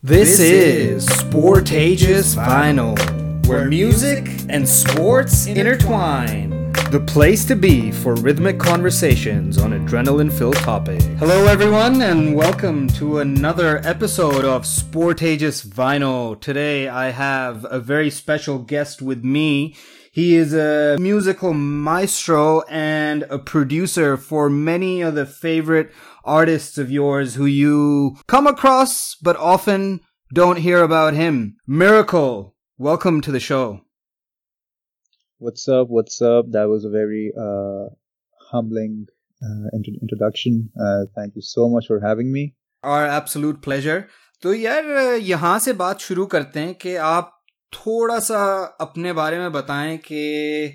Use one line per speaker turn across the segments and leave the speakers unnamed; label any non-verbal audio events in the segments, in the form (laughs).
This is Sportageous Vinyl, where music and sports intertwine. The place to be for rhythmic conversations on adrenaline filled topics. Hello, everyone, and welcome to another episode of Sportageous Vinyl. Today, I have a very special guest with me. He is a musical maestro and a producer for many of the favorite artists of yours who you come across but often don't hear about him. Miracle, welcome to the show.
What's up? What's up? That was a very uh, humbling uh, int- introduction. Uh, thank you so much for having me.
Our absolute pleasure. तो यार यहाँ से बात शुरू करते हैं कि आप थोड़ा सा अपने बारे में बताएं कि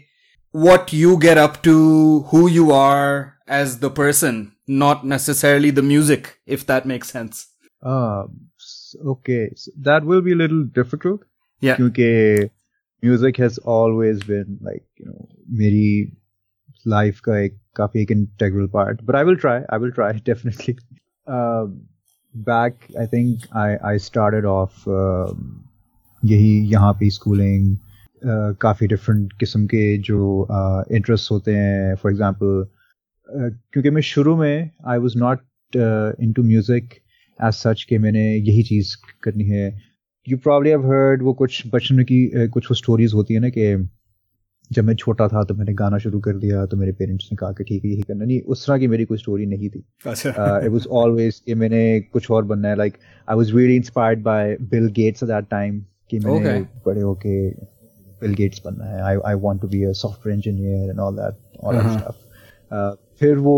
what you get up to, who you are as the person, Not necessarily the music, if that makes sense.
Uh, okay, so that will be a little difficult.
Yeah.
क्योंकि music has always been like you know मेरी life का एक काफ़ी एक integral part. But I will try. I will try definitely. Uh, back, I think I I started off um, यही यहाँ पे schooling. Uh, काफ़ी डिफरेंट किस्म के जो इंटरेस्ट uh, होते हैं फॉर एग्जांपल uh, क्योंकि मैं शुरू में I was not into music as such कि मैंने यही चीज़ करनी है। यू प्रॉब्ली हैव हर्ड वो कुछ बचपन में की कुछ वो स्टोरीज होती है ना कि जब मैं छोटा था तो मैंने गाना शुरू कर दिया तो मेरे पेरेंट्स ने कहा कि ठीक है यही करना। नहीं उस तरह की मेरी कोई स्टोरी नहीं थी। इट वाज ऑलवेज कि मैंने कुछ और बनना है। Like I was really inspired by Bill Gates at that time कि मैंने
Okay.
बड़े होके बिल गेट्स बनना है। I I want to be a software engineer and all that all
that.
Stuff फिर वो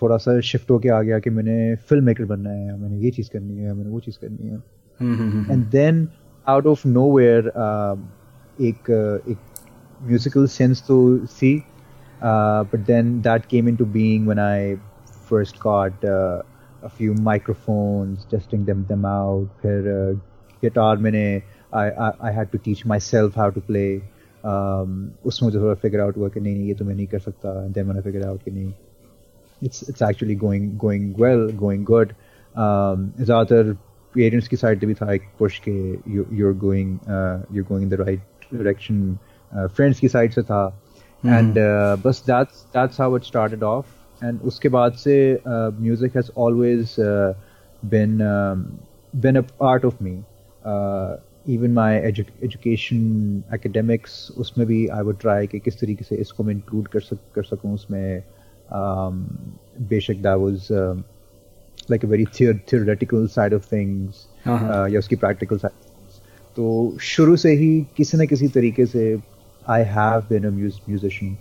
थोड़ा सा शिफ्ट होके आ गया कि मैंने फ़िल्म मेकर बनना है मैंने ये चीज़ करनी है मैंने वो चीज़ करनी है। And then out of nowhere एक म्यूजिकल सेंस तो see but then that came into being one I first got few microphones जस्टिंग दम दम आउट फिर गिटार मैंने I I to teach myself how to play Um, उसमें मुझे थोड़ा figure out हुआ कि नहीं नहीं ये तो मैं नहीं कर सकता एंड देन मैंने फिगर आउट कि नहीं it's it's actually going going well going good ज़्यादातर पेरेंट्स की साइड पर भी था एक पुश के you are going your going the right direction friends की साइड से था. Hmm. एंड uh, बस that's that's how it started off and उसके बाद से music has always been been a part of me even my education academics उसमें भी I would try कि किस तरीके से इसको मैं इंक्लूड कर सक कर सकूँ उसमें um, बेशक that was like a very theoretical side of things या उसकी प्रैक्टिकल साइड तो शुरू से ही किसी न किसी तरीके से I have been musician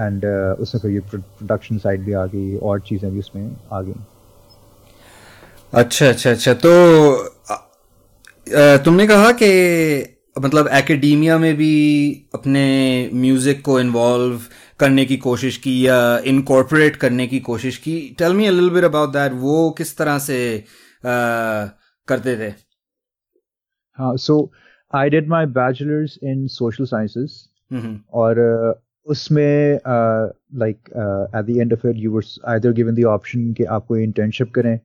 and उसमें फिर ये प्रोडक्शन साइड भी आ गई और चीज़ें भी उसमें आ गई।
अच्छा अच्छा अच्छा तो तुमने कहा कि मतलब एकेडेमिया में भी अपने म्यूज़िक को इन्वॉल्व करने की कोशिश की या इनकॉर्पोरेट करने की कोशिश की? Tell me a little bit about that वो किस तरह से अ, करते थे?
हाँ so I did my bachelors in social
sciences
और uh, उसमें like at the end of it you were either given the option कि आप कोई इंटर्नशिप करें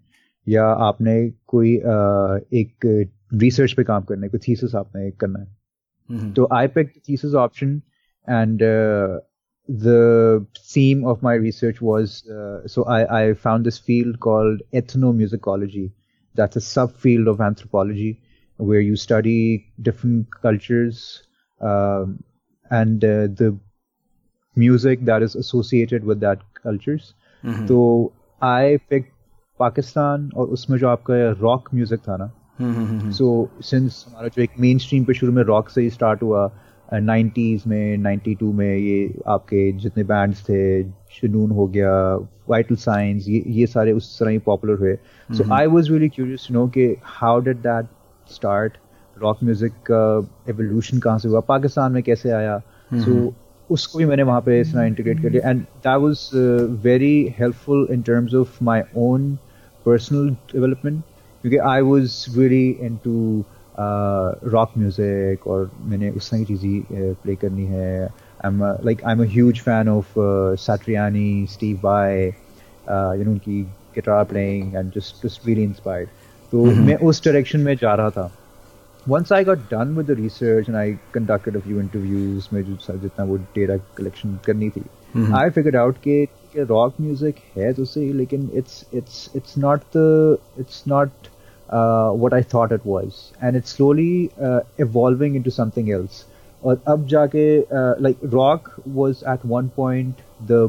या आपने कोई uh, एक रिसर्च पे काम करना है कोई थीसिस आपने करना है
हम्म
So I picked the thesis option, and uh, the theme of my research was uh, so I, I found this field called ethnomusicology. That's a subfield of anthropology where you study different cultures um, and uh, the music that is associated with that cultures.
हम्म
तो I picked Pakistan और उसमें जो आपका rock music था ना
हम्म हम्म
so since हमारा जो एक मेन स्ट्रीम पे शुरू में रॉक से ही स्टार्ट हुआ नाइन्टीज में 92 में ये आपके जितने बैंड्स थे जुनून हो गया वाइटल साइंस ये ये सारे उस तरह ही पॉपुलर हुए। So I was really curious to know कि how did that start rock music का एवोल्यूशन कहाँ से हुआ? पाकिस्तान में कैसे आया? सो उसको भी मैंने वहाँ पे इस तरह इंटीग्रेट कर लिया। And that was very helpful in terms of my own personal development क्योंकि I was very into rock music और मैंने उस सही चीज़ें प्ले करनी है। I am like I am a huge fan of Satriani Steve Vai you उनकी guitar playing and just just very inspired तो mm-hmm. मैं उस डायरेक्शन में जा रहा था। Once I got done with the research and I conducted of you interviews में जो जितना वो डेटा कलेक्शन करनी थी आई फिगर आउट के रॉक म्यूज़िक है तो सही लेकिन it's it's it's not it's not uh, what I thought it was and it's slowly uh, evolving into something else और अब जाके uh, like rock was at one point the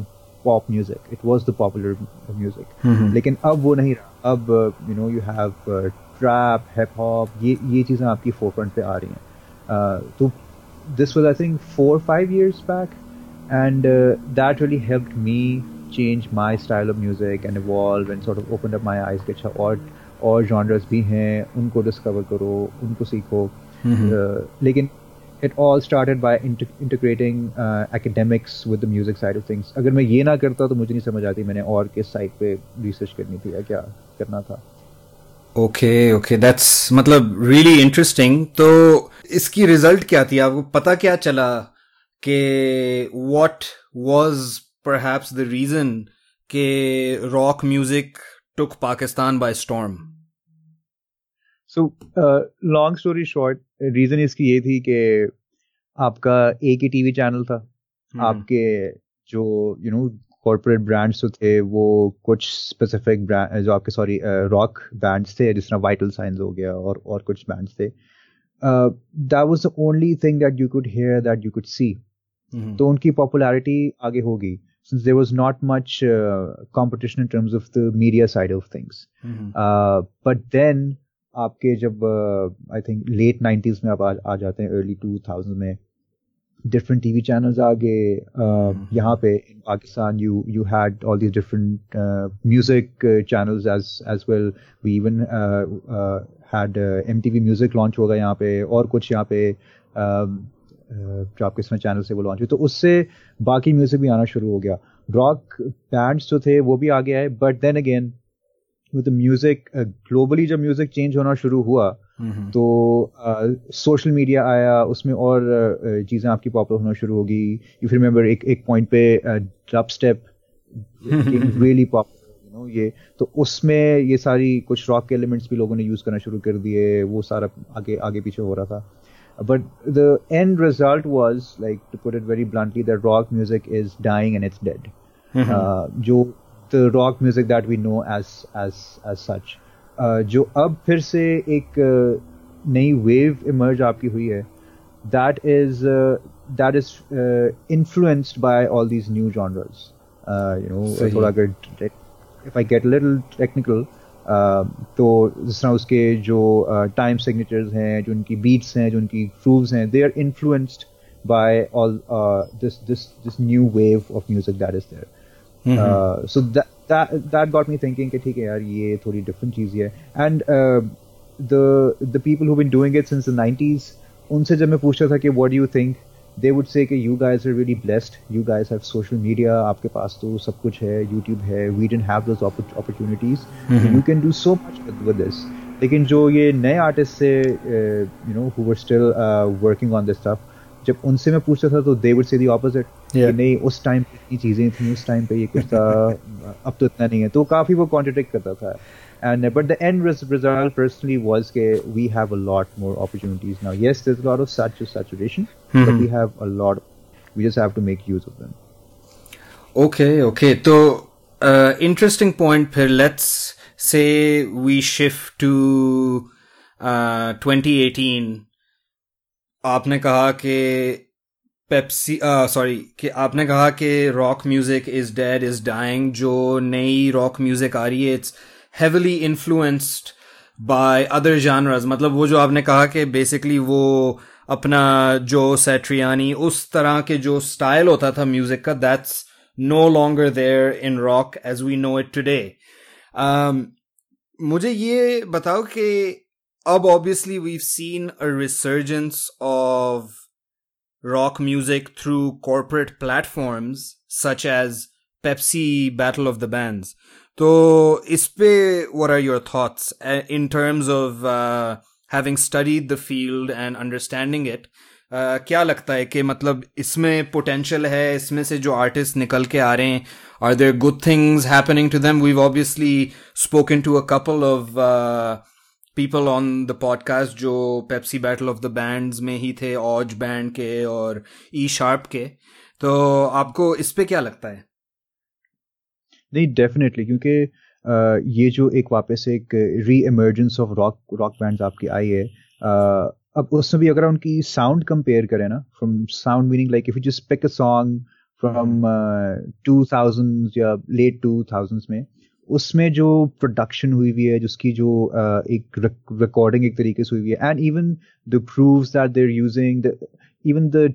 pop music it was the popular music लेकिन अब वो नहीं रहा अब you know you have uh, trap hip hop ये ये चीज़ें आपकी फोर फ्रंट पे आ रही हैं तो this was I think four five years back and that really help me change my style of music and evolve and sort of opened up my eyes कि अच्छा और और genres भी हैं उनको डिस्कवर करो उनको सीखो। uh, लेकिन it all inter- integrating uh, academics with the music side of things. अगर मैं ये ना करता तो मुझे नहीं समझ आती मैंने और किस साइड पे रिसर्च करनी थी या क्या करना था।
ओके ओके दैट्स मतलब रियली इंटरेस्टिंग तो इसकी रिज़ल्ट क्या थी? आपको पता क्या चला कि what was perhaps the reason के rock music took Pakistan by storm
so long story short reason इसकी ये थी कि आपका एक ही टीवी चैनल था hmm. आपके जो यू नो कॉर्पोरेट ब्रांड्स जो थे वो कुछ स्पेसिफिक ब्रांड जो आपके सॉरी रॉक बैंड्स थे जिस तरह वाइटल साइंस हो गया और और कुछ बैंड्स थे that was the only thing that you could hear that you could see तो उनकी पॉपुलैरिटी आगे होगी since there was not much uh, competition in terms of the media side of things mm-hmm. uh, but then आपके जब I think late nineties में आप आ, आ जाते हैं अर्ली टू थाउजेंड में different TV channels आगे uh, mm-hmm. यहाँ पे in Pakistan you you had all these different uh, music uh, channels as as well we even uh, uh, had uh, MTV Music launch होगा यहाँ पे और कुछ यहाँ पे uh, जो आपके इसमें चैनल से वो लॉन्च हुई तो उससे बाकी म्यूज़िक भी आना शुरू हो गया। रॉक बैंड्स जो थे वो भी आगे आए but then again with music globally जब म्यूज़िक चेंज होना शुरू हुआ। तो सोशल मीडिया आया उसमें और चीज़ें आपकी पॉपुलर होना शुरू होगी। यू फिर रिमेंबर एक एक पॉइंट पे ड्रप स्टेप रियली पॉपुलर नो ये। तो उसमें ये सारी कुछ रॉक के एलिमेंट्स भी लोगों ने यूज़ करना शुरू कर दिए वो सारा आगे आगे पीछे हो रहा था। but the end result was like to put it very bluntly that rock music is dying and it's dead जो the rock music that we know as as as such जो अब फिर से एक नई वेव इमर्ज आपकी हुई है that is that is influenced by all these new genres you know थोड़ा अगर if I get little technical तो जिस तरह उसके जो टाइम सिग्नेचर्स हैं जो उनकी बीट्स हैं जो उनकी ग्रूव्स हैं they are influenced by all this this this new wave of music that is there so that that me thinking कि ठीक है यार ये थोड़ी डिफरेंट चीज़ है and the the the people who've been doing it since the 90s उनसे जब मैं पूछता था कि what do you think they would say कि you guys are really blessed you guys have social media आपके पास तो सब कुछ है YouTube है we didn't have those opportunities mm-hmm. you can do so much with, with this लेकिन जो ये नए आर्टिस्ट से you know who were still working on this stuff जब उनसे मैं पूछता था तो they would say the opposite नहीं उस टाइम पे इतनी चीजें थी उस टाइम पे ये कुछ था अब तो इतना नहीं है तो काफी वो कॉन्ट्रोडिक्ट करता था and uh, but the end result personally was that we have a lot more opportunities now yes there's a lot of such saturation mm-hmm. but we have a lot we just have to make use of them
okay okay so uh, interesting point Phir. let's say we shift to uh, 2018 आपने कहा कि Pepsi sorry कि आपने कहा कि rock music is dead is dying जो नई rock music आ रही है it's heavily influenced by other genres मतलब वो जो आपने कहा कि बेसिकली वो अपना जो सेट्रियानी उस तरह के जो स्टाइल होता था म्यूजिक का that's no longer there in rock as we know it today मुझे ये बताओ कि अब obviously we've seen a resurgence of rock music through corporate platforms such as Pepsi Battle of the Bands. So, ispe, what are your thoughts uh, in terms of uh, studied the field and understanding it? Uh, क्या लगता है कि मतलब इसमें potential है? इसमें से जो आर्टिस्ट निकल के आ रहे हैं are there good things happening to them we obviously spoken to a couple of people on the podcast जो Pepsi battle of the bands में ही थे ऑज बैंड के और ई शार्प के। तो आपको इस पे क्या लगता है?
नहीं डेफिनेटली क्योंकि ये जो एक वापस एक reemergence of rock rock band आपकी आई है अब उसमें भी अगर उनकी साउंड कंपेयर करें ना from sound meaning like if you just pick a song from two thousand या लेट टू थाउजेंड्स में उसमें जो प्रोडक्शन हुई हुई है जिसकी जो uh, एक रिकॉर्डिंग एक तरीके से हुई हुई है and even the prove that there using even the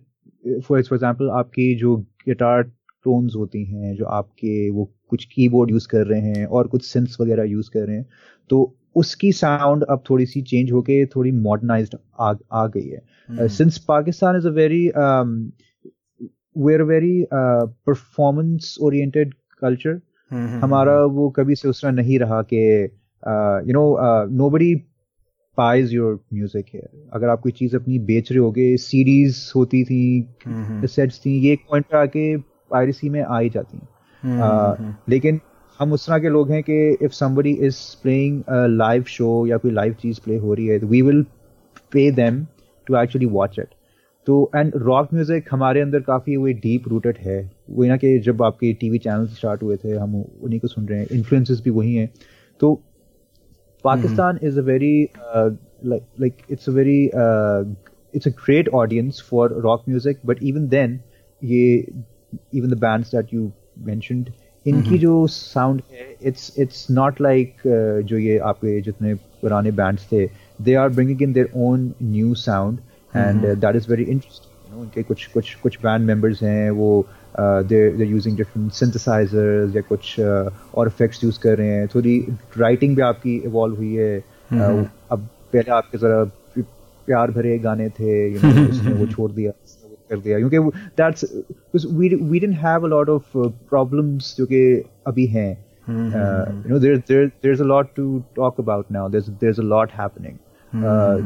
for example आपकी जो गिटार टोन्स होती हैं जो आपके वो कुछ कीबोर्ड यूज़ कर रहे हैं और कुछ सेंस वगैरह यूज़ कर रहे हैं तो उसकी साउंड अब थोड़ी सी चेंज होके थोड़ी मॉडर्नाइज आ, आ गई है। Since Pakistan is a very very very performance oriented culture हमारा वो कभी से उस तरह नहीं रहा कि you know nobody pays your music है अगर आप कोई चीज़ अपनी बेच रहे होगे सीरीज़ होती थी सेट्स थी ये एक पॉइंट पे आके पायरेसी में आ ही जाती हैं। लेकिन हम उस तरह के लोग हैं कि if somebody is playing live show या कोई लाइव चीज़ प्ले हो रही है तो we will pay them to actually watch it तो एंड रॉक म्यूज़िक हमारे अंदर काफ़ी वो डीप रूटेड है। वही ना कि जब आपके टीवी चैनल स्टार्ट हुए थे हम उन्हीं को सुन रहे हैं। इन्फ्लुएंसेस भी वही हैं। तो Pakistan is a very like it's a very it's a great audience for rock music but even then ये even the bands that you mentioned इनकी जो साउंड है इट्स इट्स नॉट लाइक जो ये आपके जितने पुराने बैंड्स थे they are bringing in their own new sound and that is very interesting उनके कुछ कुछ कुछ बैंड मेंबर्स हैं वो they're they're using different synthesizers या कुछ uh, और इफेक्ट्स यूज़ कर रहे हैं। थोड़ी राइटिंग भी आपकी इवॉल्व हुई है। uh, अब पहले आपके जरा प्यार भरे गाने थे वो (laughs) छोड़ दिया। कर दिया। क्योंकि that's we we didn't have a lot of problems जो कि अभी हैं। You know there there there is a lot to talk about now there there is a lot happening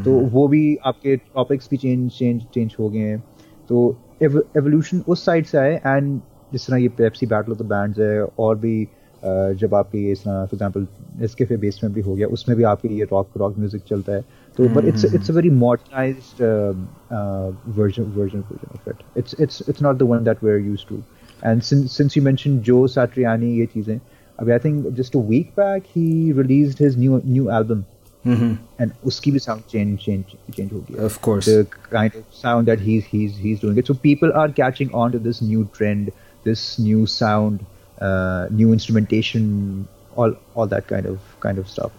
तो वो भी आपके टॉपिक्स भी चेंज चेंज चेंज हो गए हैं। तो एवोल्यूशन उस साइड से आए एंड जिस तरह ये Pepsi battle of the bands है और भी uh, जब आपके ये इस तरह फॉर एग्जांपल एसकेफे बेस में भी हो गया उसमें भी आपके ये रॉक रॉक म्यूज़िक चलता है। So, but it's it's a very modernized uh, uh, version version version of it. It's it's it's not the one that we're used to. And since since you mentioned Joe Satriani, ये चीजें, I, mean, I think just a week back he released his new new album. Mm-hmm. And uski bhi sound change change change ho gaya.
Of course.
The kind of sound that he's he's he's doing it. So people are catching on to this new trend, this new sound, uh, new instrumentation, all all that kind of kind of stuff.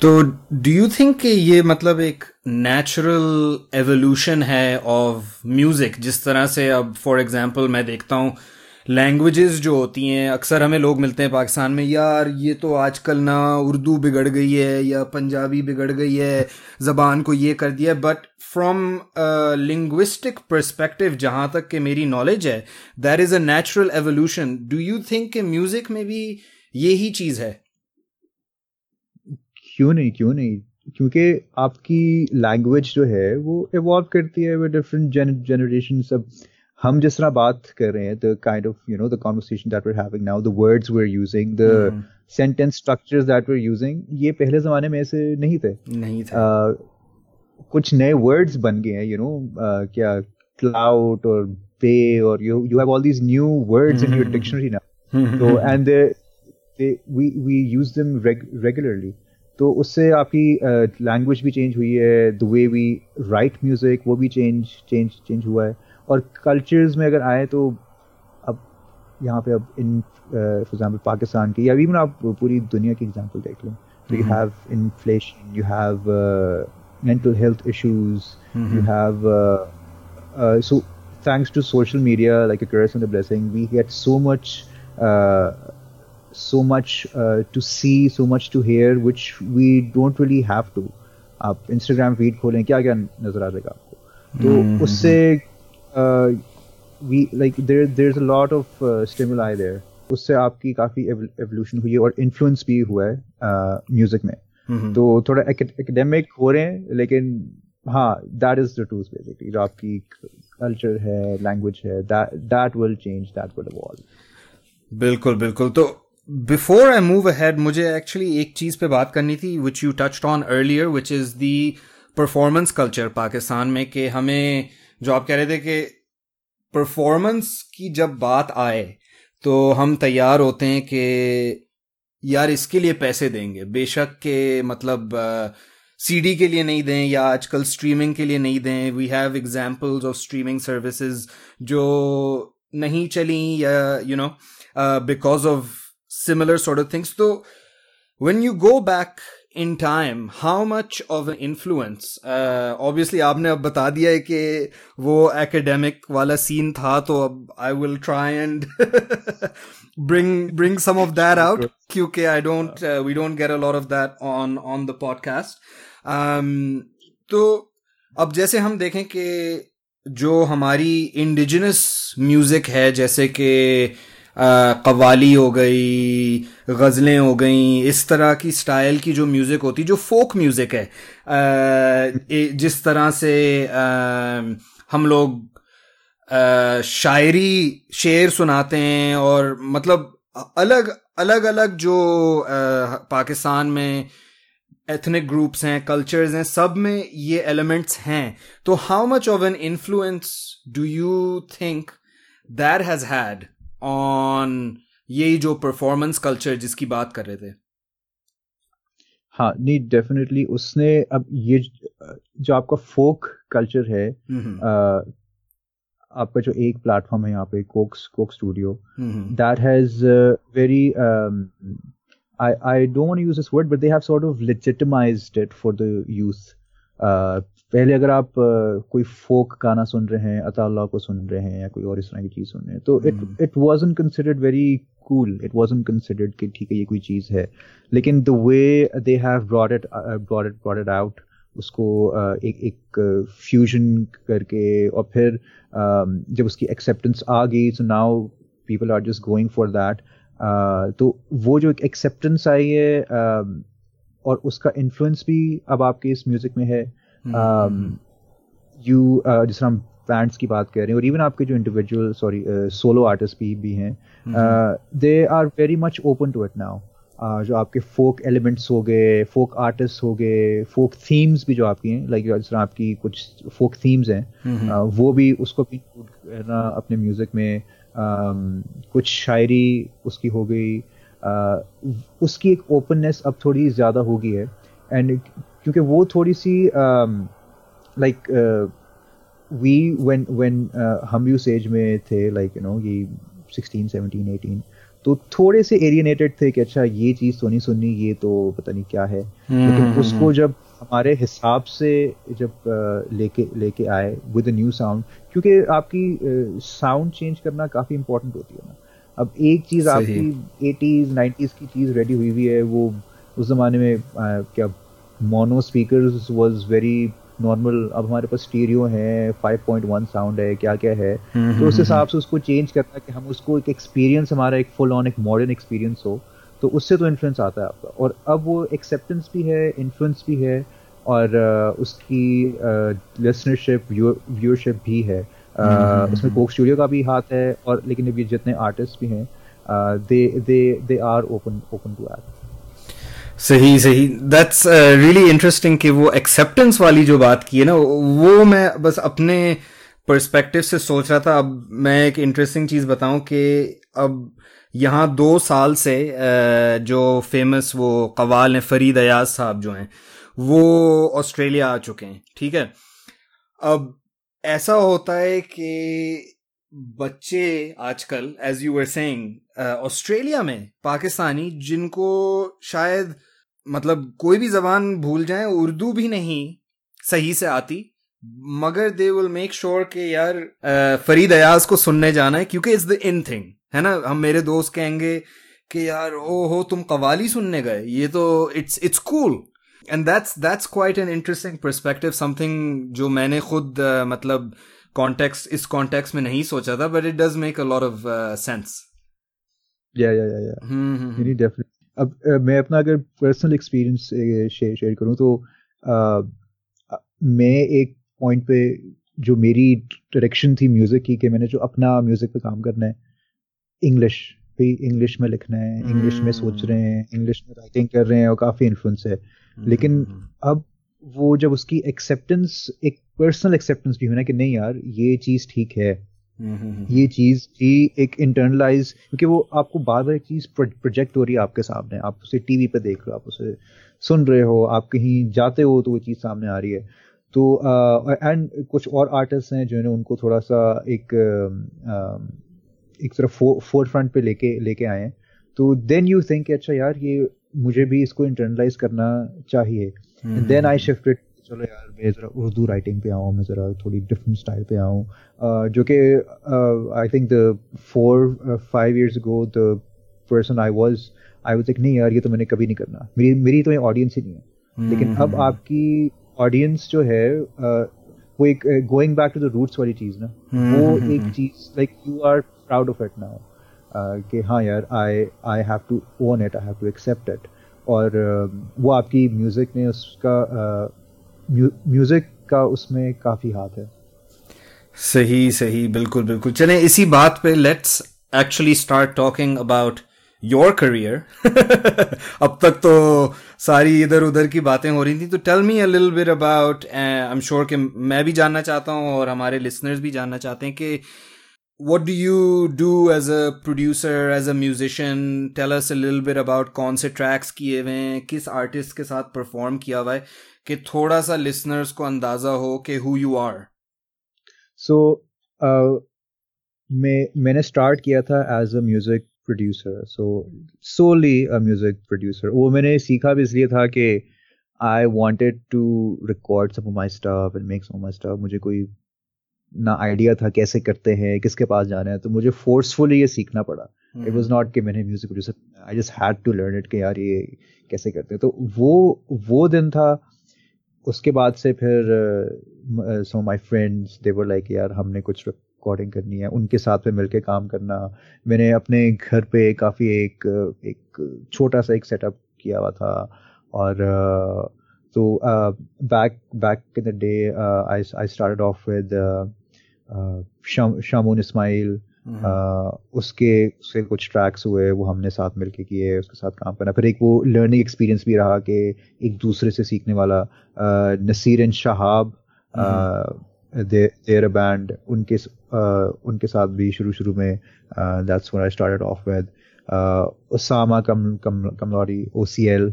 तो do you think ये मतलब एक natural evolution है of music जिस तरह से अब for example मैं देखता हूँ लैंग्वेजेस जो होती हैं, अक्सर हमें लोग मिलते हैं पाकिस्तान में, यार, ये तो आजकल ना उर्दू बिगड़ गई है या पंजाबी बिगड़ गई है, ज़बान को ये कर दिया बट फ्रॉम लिंग्विस्टिक परस्पेक्टिव जहाँ तक कि मेरी नॉलेज है there is a natural evolution do you think music में भी ये ही चीज़ है?
क्यों नहीं क्यों नहीं? क्योंकि आपकी लैंग्वेज जो है वो इवॉल्व करती है विद डिफरेंट जनरेशन सब। हम जिस तरह बात कर रहे हैं the kind of you know the conversation that we having now the words we are using the sentence structures that we are using ये पहले जमाने में ऐसे नहीं थे।
नहीं थे। uh,
कुछ नए वर्ड्स बन गए हैं यू नो क्या क्लाउड और पे और you you have all these new words in your dictionary now they they we we use them reg regularly तो उससे आपकी लैंग्वेज uh, भी चेंज हुई है the way we write music वो भी चेंज चेंज चेंज हुआ है। और कल्चर्स में अगर आए तो अब यहाँ पे अब इन फॉर एग्जांपल पाकिस्तान की या इवन आप पूरी दुनिया की एग्जांपल देख लो। You have inflation you have mental health issues you have so so thanks to social media like a curse and a blessing we get so much uh, so much uh, to see, so much to hear, which we don't really have to. आप Instagram feed खोलें क्या क्या नज़र आ जाएगा आपको तो mm-hmm. उससे we like there there is a lot of stimuli there उससे आपकी काफ़ी एवोल्यूशन हुई है और इन्फ्लुएंस भी हुआ है म्यूज़िक uh, में mm-hmm. तो थोड़ा एकेडमिक हो रहे हैं लेकिन हाँ that is the truth basically जो आपकी कल्चर है लैंग्वेज है that will change that will evolve
बिल्कुल बिल्कुल तो बिफोर आई मूव अहेड मुझे एक्चुअली एक चीज़ पे बात करनी थी which you touched on earlier which is the performance culture Pakistan में कि हमें, जो आप कह रहे थे कि परफॉर्मेंस की जब बात आए तो हम तैयार होते हैं कि यार इसके लिए पैसे देंगे। बेशक के मतलब सीडी के लिए नहीं दें या आजकल स्ट्रीमिंग के लिए नहीं दें। We have examples of streaming services जो नहीं चली या you know because of similar sort of things तो when you go back in time how much of an influence uh, obviously आपने अब बता दिया है कि वो academic वाला scene था तो अब I will try and bring bring some of that out क्योंकि I don't uh, we don't get a lot of that on on the podcast um, तो अब जैसे हम देखें कि जो हमारी इंडिजिनस म्यूज़िक है जैसे कि कवाली हो गई गज़लें हो गई इस तरह की स्टाइल की जो म्यूज़िक होती जो फोक म्यूज़िक है आ, जिस तरह से आ, हम लोग शायरी शेर सुनाते हैं और मतलब अलग अलग अलग जो आ, पाकिस्तान में एथनिक ग्रुप्स हैं कल्चर्स हैं सब में ये एलिमेंट्स हैं। तो how much of an influence do you think that has had on यही जो परफॉर्मेंस कल्चर जिसकी बात कर रहे थे।
हाँ नहीं डेफिनेटली उसने अब ये जो आपका फोक कल्चर है आ, आपका जो एक प्लेटफॉर्म है यहाँ पे Coke's Coke studio that has very I, I don't want to use this word, but they have sort of legitimized it for the youth. पहले अगर आप कोई फोक गाना सुन रहे हैं अताल्ला को सुन रहे हैं या कोई और इस तरह की चीज़ सुन रहे हैं तो it it wasn't considered very cool it wasn't considered कि ठीक है ये कोई चीज़ है। लेकिन the way they have brought it brought it brought it out उसको एक एक फ्यूजन करके और फिर जब उसकी एक्सेप्टेंस आ गई so now people are just going for that तो वो जो एक एक्सेप्टेंस आई है और उसका इन्फ्लुएंस भी अब आपके इस म्यूज़िक में है। यू जिस तरह हम बैंड्स की बात कर रहे हैं और इवन आपके जो इंडिविजुअल सॉरी सोलो आर्टिस्ट भी भी हैं they are very much open to it now जो आपके फोक एलिमेंट्स हो गए फोक आर्टिस्ट हो गए फोक थीम्स भी जो आपकी हैं लाइक जिस तरह आपकी कुछ फोक थीम्स हैं uh, वो भी उसको भी करना अपने म्यूज़िक में um, कुछ शायरी उसकी हो गई uh, उसकी एक ओपननेस अब थोड़ी ज़्यादा हो गई है। एंड क्योंकि वो थोड़ी सी लाइक वी व्हेन व्हेन हम उस एज में थे लाइक यू नो ये 16 17 18 तो थोड़े से एरियनेटेड थे कि अच्छा ये चीज़ तो नहीं सुननी ये तो पता नहीं क्या है। हम्म, लेकिन हम्म, उसको हम्म। जब हमारे हिसाब से जब लेके लेके आए विद न्यू साउंड क्योंकि आपकी साउंड चेंज करना काफ़ी इंपॉर्टेंट होती है ना। अब एक चीज़ आपकी एटीज नाइन्टीज की चीज़ रेडी हुई हुई है वो उस जमाने में uh, क्या mono speakers was very normal अब हमारे पास स्टीरियो है 5.1 साउंड है क्या क्या है। हम्म, तो उस हम्म, हिसाब हम्म। से उसको चेंज करना कि हम उसको एक एक्सपीरियंस हमारा एक फुल ऑन एक मॉडर्न एक्सपीरियंस हो तो उससे तो इन्फ्लुएंस आता है आपका। और अब वो एक्सेप्टेंस भी है इन्फ्लुएंस भी है और उसकी लिसनरशिप व्यूअरशिप भी है। उसमें कोक स्टूडियो का भी हाथ है और लेकिन अभी जितने आर्टिस्ट भी हैं they they they are open open to that
सही सही। दैट्स रियली इंटरेस्टिंग कि वो एक्सेप्टेंस वाली जो बात की है ना वो मैं बस अपने पर्सपेक्टिव से सोच रहा था। अब मैं एक इंटरेस्टिंग चीज़ बताऊँ कि अब यहाँ दो साल से जो फ़ेमस वो कवाल हैं फरीद अयाज साहब जो हैं वो ऑस्ट्रेलिया आ चुके हैं ठीक है? अब ऐसा होता है कि बच्चे आजकल as you were saying Australia में पाकिस्तानी, जिनको शायद मतलब कोई भी जबान भूल जाए, उर्दू भी नहीं सही से आती, मगर दे विल मेक श्योर के यार फरीद अयाज को सुनने जाना है, क्योंकि इट्स द इन थिंग है ना? हम मेरे दोस्त कहेंगे कि यार ओ हो तुम कवाली सुनने गए, ये तो it's it's cool and that's that's quite an interesting perspective something जो मैंने खुद uh, मतलब कॉन्टेक्स्ट इस कॉन्टेक्स्ट में नहीं सोचा था but it does make a lot of sense
या या या या डेफिनेटली अब मैं अपना अगर पर्सनल एक्सपीरियंस शेयर करूँ तो मैं एक पॉइंट पे जो मेरी डायरेक्शन थी म्यूज़िक की कि मैंने जो अपना म्यूज़िक पे काम करना है इंग्लिश भाई इंग्लिश में लिखना है इंग्लिश में सोच रहे हैं इंग्लिश में राइटिंग कर रहे हैं और काफ़ी इन्फ्लुएंस है। लेकिन अब वो जब उसकी एक्सेप्टेंस एक पर्सनल एक्सेप्टेंस भी हुई ना कि नहीं यार ये चीज़ ठीक है। ये चीज़ ही एक इंटरनलाइज क्योंकि वो आपको बार बार एक चीज़ प्रोजेक्ट हो रही है आपके सामने। आप उसे टीवी पे देख रहे हो आप उसे सुन रहे हो आप कहीं जाते हो तो वो चीज़ सामने आ रही है। तो एंड uh, कुछ और आर्टिस्ट हैं जो है उनको थोड़ा सा एक uh, एक तरफ़ फोर फ्रंट पे लेके लेके आए हैं। तो देन यू थिंक अच्छा यार ये मुझे भी इसको इंटरनलाइज करना चाहिए। देन आई शिफ्टेड चलो यार मैं ज़रा उर्दू राइटिंग पे आऊँ मैं ज़रा थोड़ी डिफरेंट स्टाइल पे आऊँ। uh, जो कि I think the four five years go the person I was I was like नहीं यार ये तो मैंने कभी नहीं करना। मेरी मेरी तो ऑडियंस ही नहीं है। लेकिन अब हम्म। आपकी ऑडियंस जो है uh, वो एक going back to the roots वाली चीज़ ना हम्म, वो हम्म, एक चीज़ like you are proud of it now कि हाँ यार I I have to own it I have to accept it और uh, वो आपकी म्यूज़िक ने उसका uh, म्यूज़िक का उसमें काफ़ी हाथ है।
सही सही बिल्कुल बिल्कुल। चले इसी बात पे let's actually start talking about your career अब तक तो सारी इधर उधर की बातें हो रही थी तो tell me a little bit about I am sure कि मैं भी जानना चाहता हूँ और हमारे लिसनर्स भी जानना चाहते हैं कि what do you do as a producer as a musician tell us a little bit about कौन से tracks किए हुए हैं किस artist के साथ perform किया हुआ है कि थोड़ा सा लिसनर्स को अंदाजा हो कि हु यू आर
सो मैं मैंने स्टार्ट किया था as a music producer so solely a music producer वो मैंने सीखा भी इसलिए था कि I wanted to record some of my stuff and make some of my stuff मुझे कोई ना आइडिया था कैसे करते हैं किसके पास जाना है तो मुझे फोर्सफुली ये सीखना पड़ा। इट वॉज़ नॉट कि मैंने music producer I just had to learn it कि यार ये कैसे करते हैं। तो वो वो दिन था उसके बाद से फिर सो my friends they were like यार हमने कुछ रिकॉर्डिंग करनी है उनके साथ में मिलके काम करना। मैंने अपने घर पे काफ़ी एक एक छोटा सा एक सेटअप किया हुआ था और तो back back in the day I I started off with Shamoon Ismail Uh, उसके उसके कुछ ट्रैक्स हुए वो हमने साथ मिलके किए उसके साथ काम करना। फिर एक वो लर्निंग एक्सपीरियंस भी रहा कि एक दूसरे से सीखने वाला Naseer and Shahab their band उनके उनके साथ भी शुरू शुरू में that's when I started off with Usama कम कम कमलौरी ओसीएल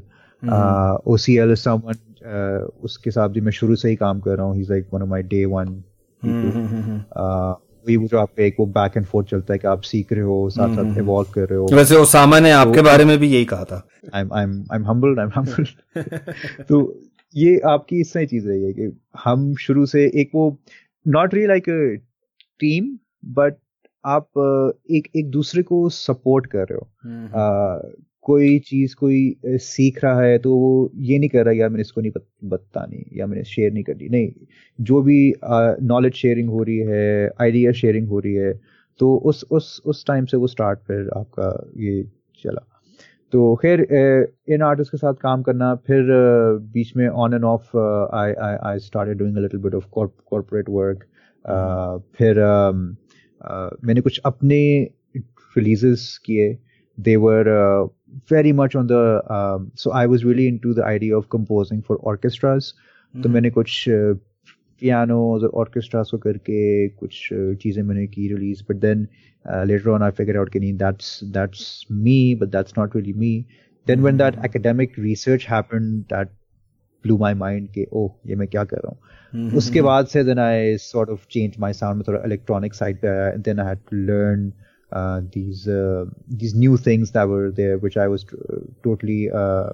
ओसीएल समवन उसके साथ भी मैं शुरू से ही काम कर रहा हूँ। He is like one of my day one वही वो जो आपका एक वो बैक एंड फोर्थ चलता है कि आप सीख रहे हो साथ साथ इवॉल्व कर रहे हो।
वैसे ओसामा ने आपके तो, बारे में भी यही कहा था।
I am I am I am humbled I am humbled तो ये आपकी इस तरह चीज़ रही है कि हम शुरू से एक वो not really like team but आप एक एक दूसरे को सपोर्ट कर रहे हो। कोई चीज़ कोई सीख रहा है तो वो ये नहीं कर रहा यार मैंने इसको नहीं बतानी या मैंने शेयर नहीं करनी। नहीं जो भी नॉलेज शेयरिंग हो रही है आइडिया शेयरिंग हो रही है तो उस उस उस टाइम से वो स्टार्ट फिर आपका ये चला। तो खैर इन आर्टिस्ट के साथ काम करना फिर बीच में on and off I I I started doing little bit of corporate work फिर uh, uh, मैंने कुछ अपने रिलीजेस किए। Uh, very much on the um, so I was really into the idea of composing for orchestras तो मैंने कुछ pianos और ऑर्केस्ट्रास को करके कुछ चीज़ें मैंने की release but then later on I figured out कि नहीं that's that's me but that's not really me then when that academic research happened that blew my mind कि ओह ये मैं क्या कर रहा हूँ उसके बाद से then I sort of changed my sound में थोड़ा electronic side पे आया and then I had to learn uh, these uh, these new things that were there which I was t- totally uh,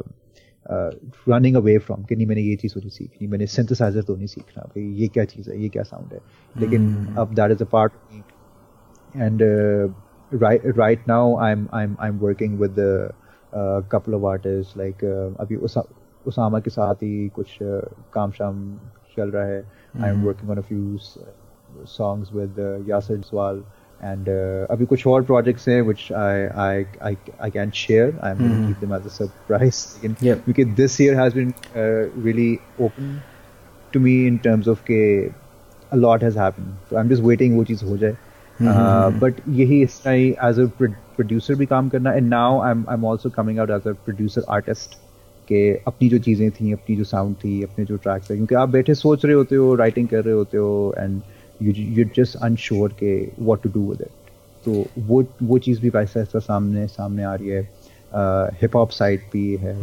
uh, running away from कि नहीं मैंने ये चीज़ तो नहीं सीखनी मैंने synthesizer तो नहीं सीखना भाई ये क्या चीज़ है ये क्या sound है लेकिन mm. अब that is a part of me and uh, right right now I'm I'm I'm working with the uh, couple of artists like uh, अभी उसा, उसामा के साथ ही कुछ uh, काम शाम चल रहा है mm. I'm working on a few songs with uh, Yasir Swal and uh, अभी कुछ और projects हैं which I I I I can't share. I'm mm-hmm. going to keep them as a surprise.
yeah.
Because this year has been uh, really open to me in terms of के a lot has happened. So I'm just waiting वो चीज़ हो जाए. Mm-hmm. Uh, but यही इस as a producer भी काम करना and now I I am also coming out as a producer artist के अपनी जो चीज़ें थी अपनी जो साउंड थी अपने जो ट्रैक्स थे क्योंकि आप बैठे सोच रहे होते हो राइटिंग कर रहे होते हो and you you just unsure के what to do with it तो वो वो चीज़ भी ऐसा ऐसा सामने सामने आ रही है। हिप हॉप साइड भी है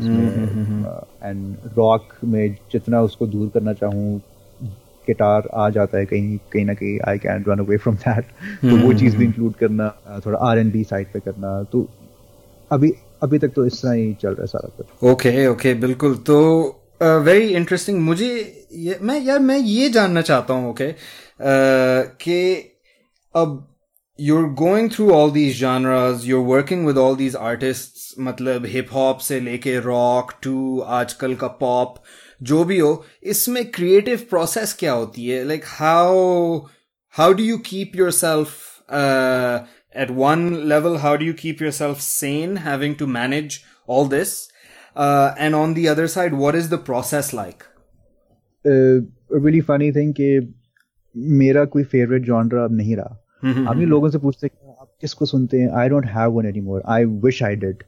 एंड रॉक में जितना उसको दूर करना चाहूँ गिटार आ जाता है कहीं कहीं ना कहीं I can run away from that तो वो चीज़ भी इंक्लूड करना थोड़ा आर एंड बी साइड पे करना। तो अभी अभी तक तो इस तरह ही चल रहा है सारा कुछ।
ओके ओके बिल्कुल। तो वेरी uh, इंटरेस्टिंग मुझे ये मैं यार मैं ये जानना चाहता हूँ okay okay, uh, कि अब you're going through all these genres you're working with all these artists मतलब हिप हॉप से लेके रॉक टू आजकल का पॉप जो भी हो इसमें क्रिएटिव प्रोसेस क्या होती है like how how do you keep your self at one level how do you keep yourself sane having to manage all this uh, and on the other side what is the process like
uh, a really funny thing कि मेरा कोई favourite genre अब नहीं रहा। आदमी लोगों से पूछते हैं आप किसको सुनते हैं? I don't have one any more I wish I did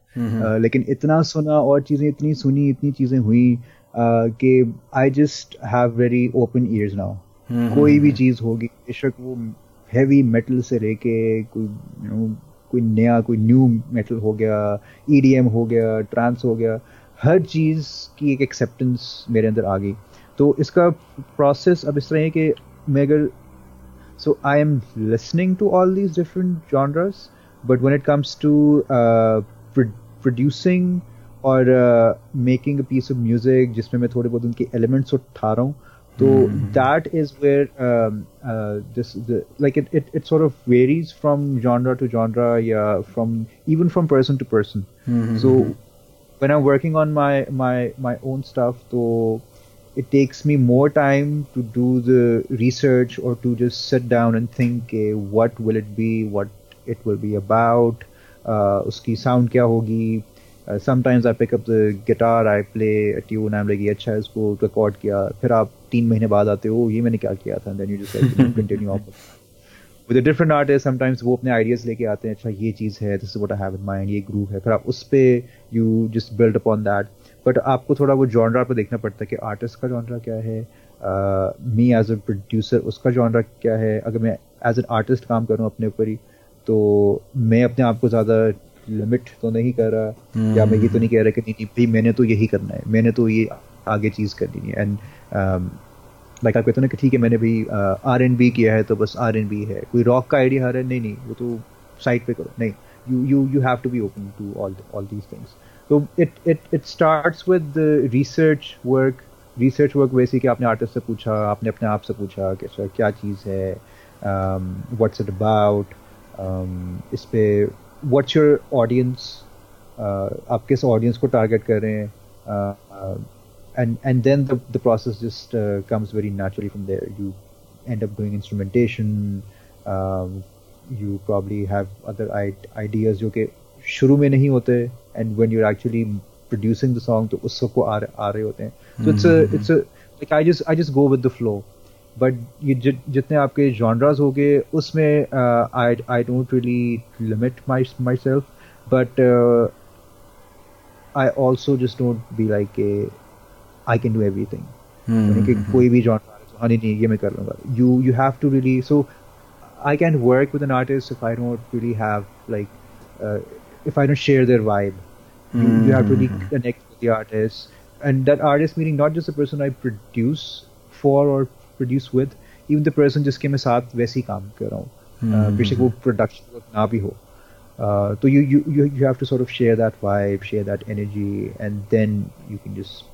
लेकिन इतना सुना और चीज़ें इतनी सुनी इतनी चीज़ें हुई uh, कि I just have very open ears now कोई भी चीज़ होगी बेशक वो हैवी मेटल से लेके कोई यू नो कोई नया कोई न्यू मेटल हो गया ईडीएम e हो गया ट्रांस हो गया हर चीज़ की एक एक्सेप्टेंस मेरे अंदर आ गई। तो इसका प्रोसेस अब इस तरह है कि megger so I am listening to all these different genres but when it comes to producing और making a piece of music जिसमें मैं थोड़े बहुत उनके एलिमेंट्स उठा रहा हूँ तो that is where this like it it it's of varies from genre to genre या from even from person to person so when I working on my my my own stuff तो my own stuff so it takes me more time to do the research or to just sit down and think uh, what will it be what it will be about uh, uski sound kya hogi uh, sometimes I pick up the guitar I play a tune I'm like ये अच्छा है इसको record किया फिर आप तीन महीने बाद आते हो ये मैंने क्या किया था and then you just like continue on (laughs) with a different artist sometimes वो अपने ideas लेके आते हैं अच्छा ये चीज़ है this is what I have in mind ये groove है फिर आप उस पे you just build upon that But आपको थोड़ा वो जॉनरा पर देखना पड़ता है कि आर्टिस्ट का जॉनरा क्या है मी एज अ प्रोड्यूसर उसका जॉनरा क्या है। अगर मैं एज एन आर्टिस्ट काम करूँ अपने ऊपर ही तो मैं अपने आप को ज़्यादा लिमिट तो नहीं कर रहा। hmm. या मैं ये तो नहीं कह रहा कि नहीं भाई, मैंने तो यही करना है। मैंने तो ये आगे चीज़ करनी है। एंड लाइक आप कहते हो ना कि ठीक है, मैंने भी आर एन बी किया है तो बस आर एन बी है। कोई रॉक का आइडिया आ रहा है? नहीं नहीं, वो तो साइड पे करो। नहीं you you you have to be open to all all these things तो it it it starts with research work research work वैसे कि आपने आर्टिस्ट से पूछा आपने अपने आप से पूछा कि सर क्या चीज़ है व्हाट्स इट अबाउट इस पे व्हाट्स योर ऑडियंस आप किस ऑडियंस को टारगेट कर रहे हैं and and then the the process just comes very naturally from there you end up doing instrumentation um, you probably have other ideas जो कि शुरू में नहीं होते and when you are actually producing the song तो उस सबको आ, आ रहे होते हैं so it's it's like I just I just go with the flow but ये जितने आपके जॉनराज हो गए उसमें I I don't really limit my myself but I also just don't be like I can do everything कोई भी genre हाँ नहीं ये मैं कर लूँगा you you have to really so I can work with an artist if I don't really have like uh, if I don't share their vibe. You, mm-hmm. you, have to really mm-hmm. connect with the artist, and that artist meaning not just the person I produce for or produce with, even the person जिसके मैं साथ वैसे ही काम कर रहा हूँ बेशक वो प्रोडक्शन वर्क ना भी हो uh, so you, you you you have to sort of share that vibe, share that energy, and then you can just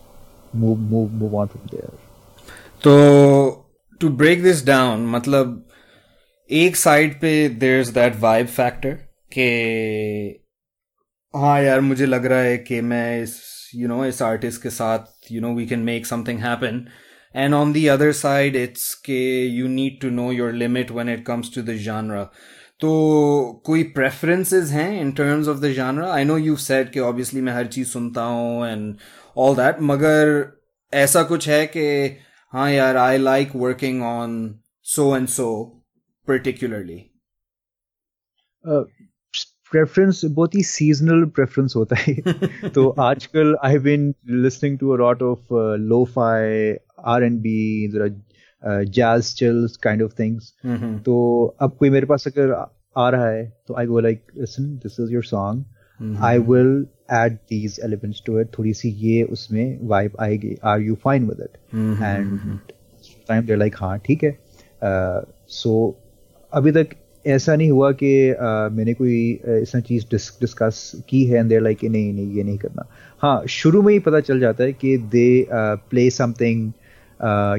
move move move on from there.
So to break this down, मतलब एक side पे there's that vibe factor के हाँ यार, मुझे लग रहा है कि मैं इस यू नो इस आर्टिस्ट के साथ you know we can make something happen and on the other side it's के you need to know your limit when it comes to the genre तो कोई प्रेफरेंसेस हैं in terms of the genre I know you said कि obviously मैं हर चीज़ सुनता हूँ and all that मगर ऐसा कुछ है कि हाँ यार I like working on so and so particularly
preference बहुत ही सीजनल प्रेफरेंस होता है तो आजकल I been listening to a lot of lo fi R and B jazz chills kind of things तो अब कोई मेरे पास अगर आ रहा है तो I go like listen this is your song I will add these elements to it थोड़ी सी ये उसमें वाइब आएगी. Are you fine with it and time they like हाँ ठीक है. सो uh, अभी तक ऐसा नहीं हुआ कि मैंने कोई ऐसा चीज़ डिस्कस की है एंड देर लाइक नहीं नहीं ये नहीं करना। हाँ शुरू में ही पता चल जाता है कि दे प्ले समथिंग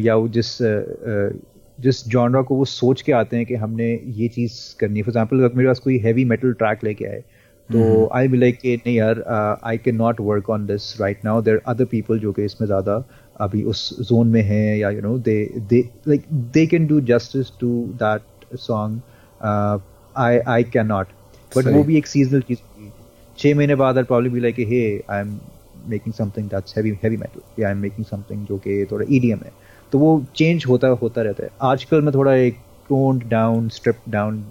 या वो जिस जिस जॉनरा को वो सोच के आते हैं कि हमने ये चीज़ करनी है। फॉर एग्ज़ाम्पल अगर मेरे पास कोई हैवी मेटल ट्रैक लेके आए तो आई बी लाइक नहीं यार I can not work on this right now there other people जो कि इसमें ज़्यादा अभी उस जोन में हैं या you know they they like they can do justice to that song I I can not but वो भी एक सीजनल चीज़ होगी। छः महीने बाद आई प्रॉब्लम भी like hey I am making something that's heavy heavy metal या आई एम मेकिंग समथिंग जो कि थोड़ा ईडीएम है. तो वो चेंज होता होता रहता है। आजकल मैं थोड़ा एक टोन्ड डाउन स्ट्रिप डाउन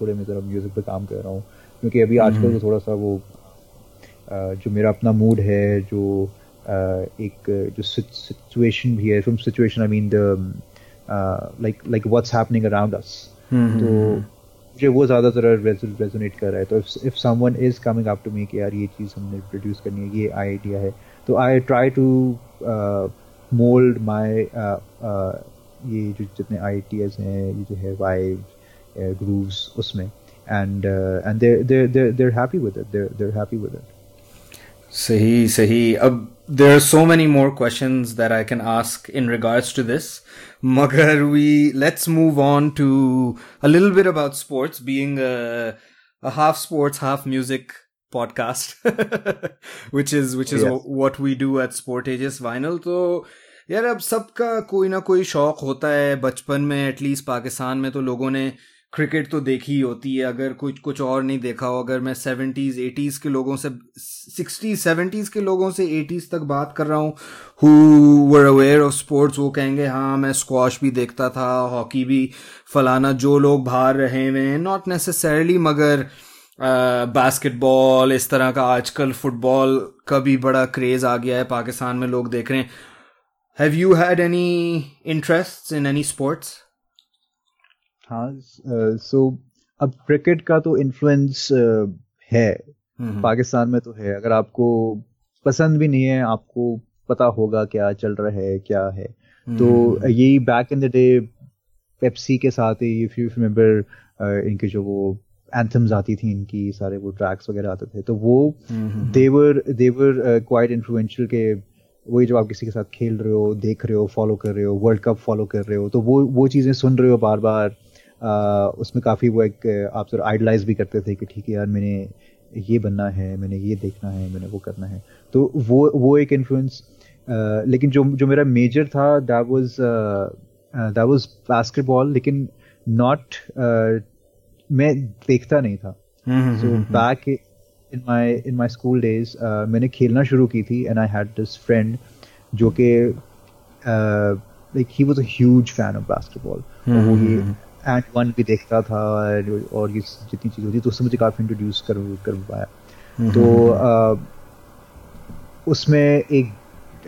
थोड़े मैं ज़रा म्यूज़िक पे काम कर रहा हूँ। क्योंकि अभी आजकल तो हम्म। थोड़ा सा वो जो मेरा अपना मूड है जो एक जो सिचुएशन भी है from situation I mean the like like what's happening around us तो मुझे वो ज़्यादातर रेजोनेट कर रहा है। तो if someone is coming up to me कि यार ये चीज़ हमने प्रोड्यूस करनी है ये आइडिया है तो I try to mould my uh, uh, ये जो जितने एस हैं ये जो है वाइव ग्रूव्स उसमें। And and they're happy with it they're happy with it
सही सही। अब there are so many more questions that I can ask in regards to this. Magar, we let's move on to a little bit about sports, being a, a half sports, half music podcast, (laughs) which is which is yes. what we do at Sport Ages Vinyl. तो यार अब सबका कोई ना कोई शौक होता है बचपन में एटलीस्ट पाकिस्तान में तो लोगों ने क्रिकेट तो देखी ही होती है। अगर कुछ कुछ और नहीं देखा हो, अगर मैं सेवेंटीज एटीज के लोगों से सिक्सटीज सेवेंटीज के लोगों से एटीज तक बात कर रहा हूँ who were aware of sports वो कहेंगे हाँ मैं स्क्वाश भी देखता था हॉकी भी, फलाना जो लोग बाहर रहे हुए हैं नॉट नेसेसरली मगर बास्केटबॉल इस तरह का आजकल फुटबॉल का भी बड़ा क्रेज आ गया है, पाकिस्तान में लोग देख रहे हैं। Have you had any interest in any sports
हाँ सो अब क्रिकेट का तो इन्फ्लुएंस है। हम्म। पाकिस्तान में तो है। अगर आपको पसंद भी नहीं है आपको पता होगा क्या चल रहा है क्या है। तो। यही back in the day Pepsi के साथ ही इफ़ यू रिमेम्बर इनके जो वो एंथम्स आती थी इनकी सारे वो ट्रैक्स वगैरह आते थे तो वो देवर देवर क्वाइट इन्फ्लुएंशियल के वही जब आप किसी के साथ खेल रहे हो देख रहे हो फॉलो कर रहे हो वर्ल्ड कप फॉलो कर रहे हो तो वो वो चीज़ें सुन रहे हो बार बार आ, उसमें काफ़ी वो एक आप सर आइडलाइज भी करते थे कि ठीक है यार मैंने ये बनना है मैंने ये देखना है मैंने वो करना है। तो वो वो एक इन्फ्लुएंस लेकिन जो जो मेरा मेजर था that was that was basketball लेकिन नॉट मैं देखता नहीं था। So back in my in my school days मैंने खेलना शुरू की थी and I had this friend जो कि like he was a huge fan of basketball वो ये एंड वन भी देखता था और ये जितनी चीज़ होती तो उससे मुझे काफ़ी इंट्रोड्यूस कर कर पाया। हम्म, तो uh, उसमें एक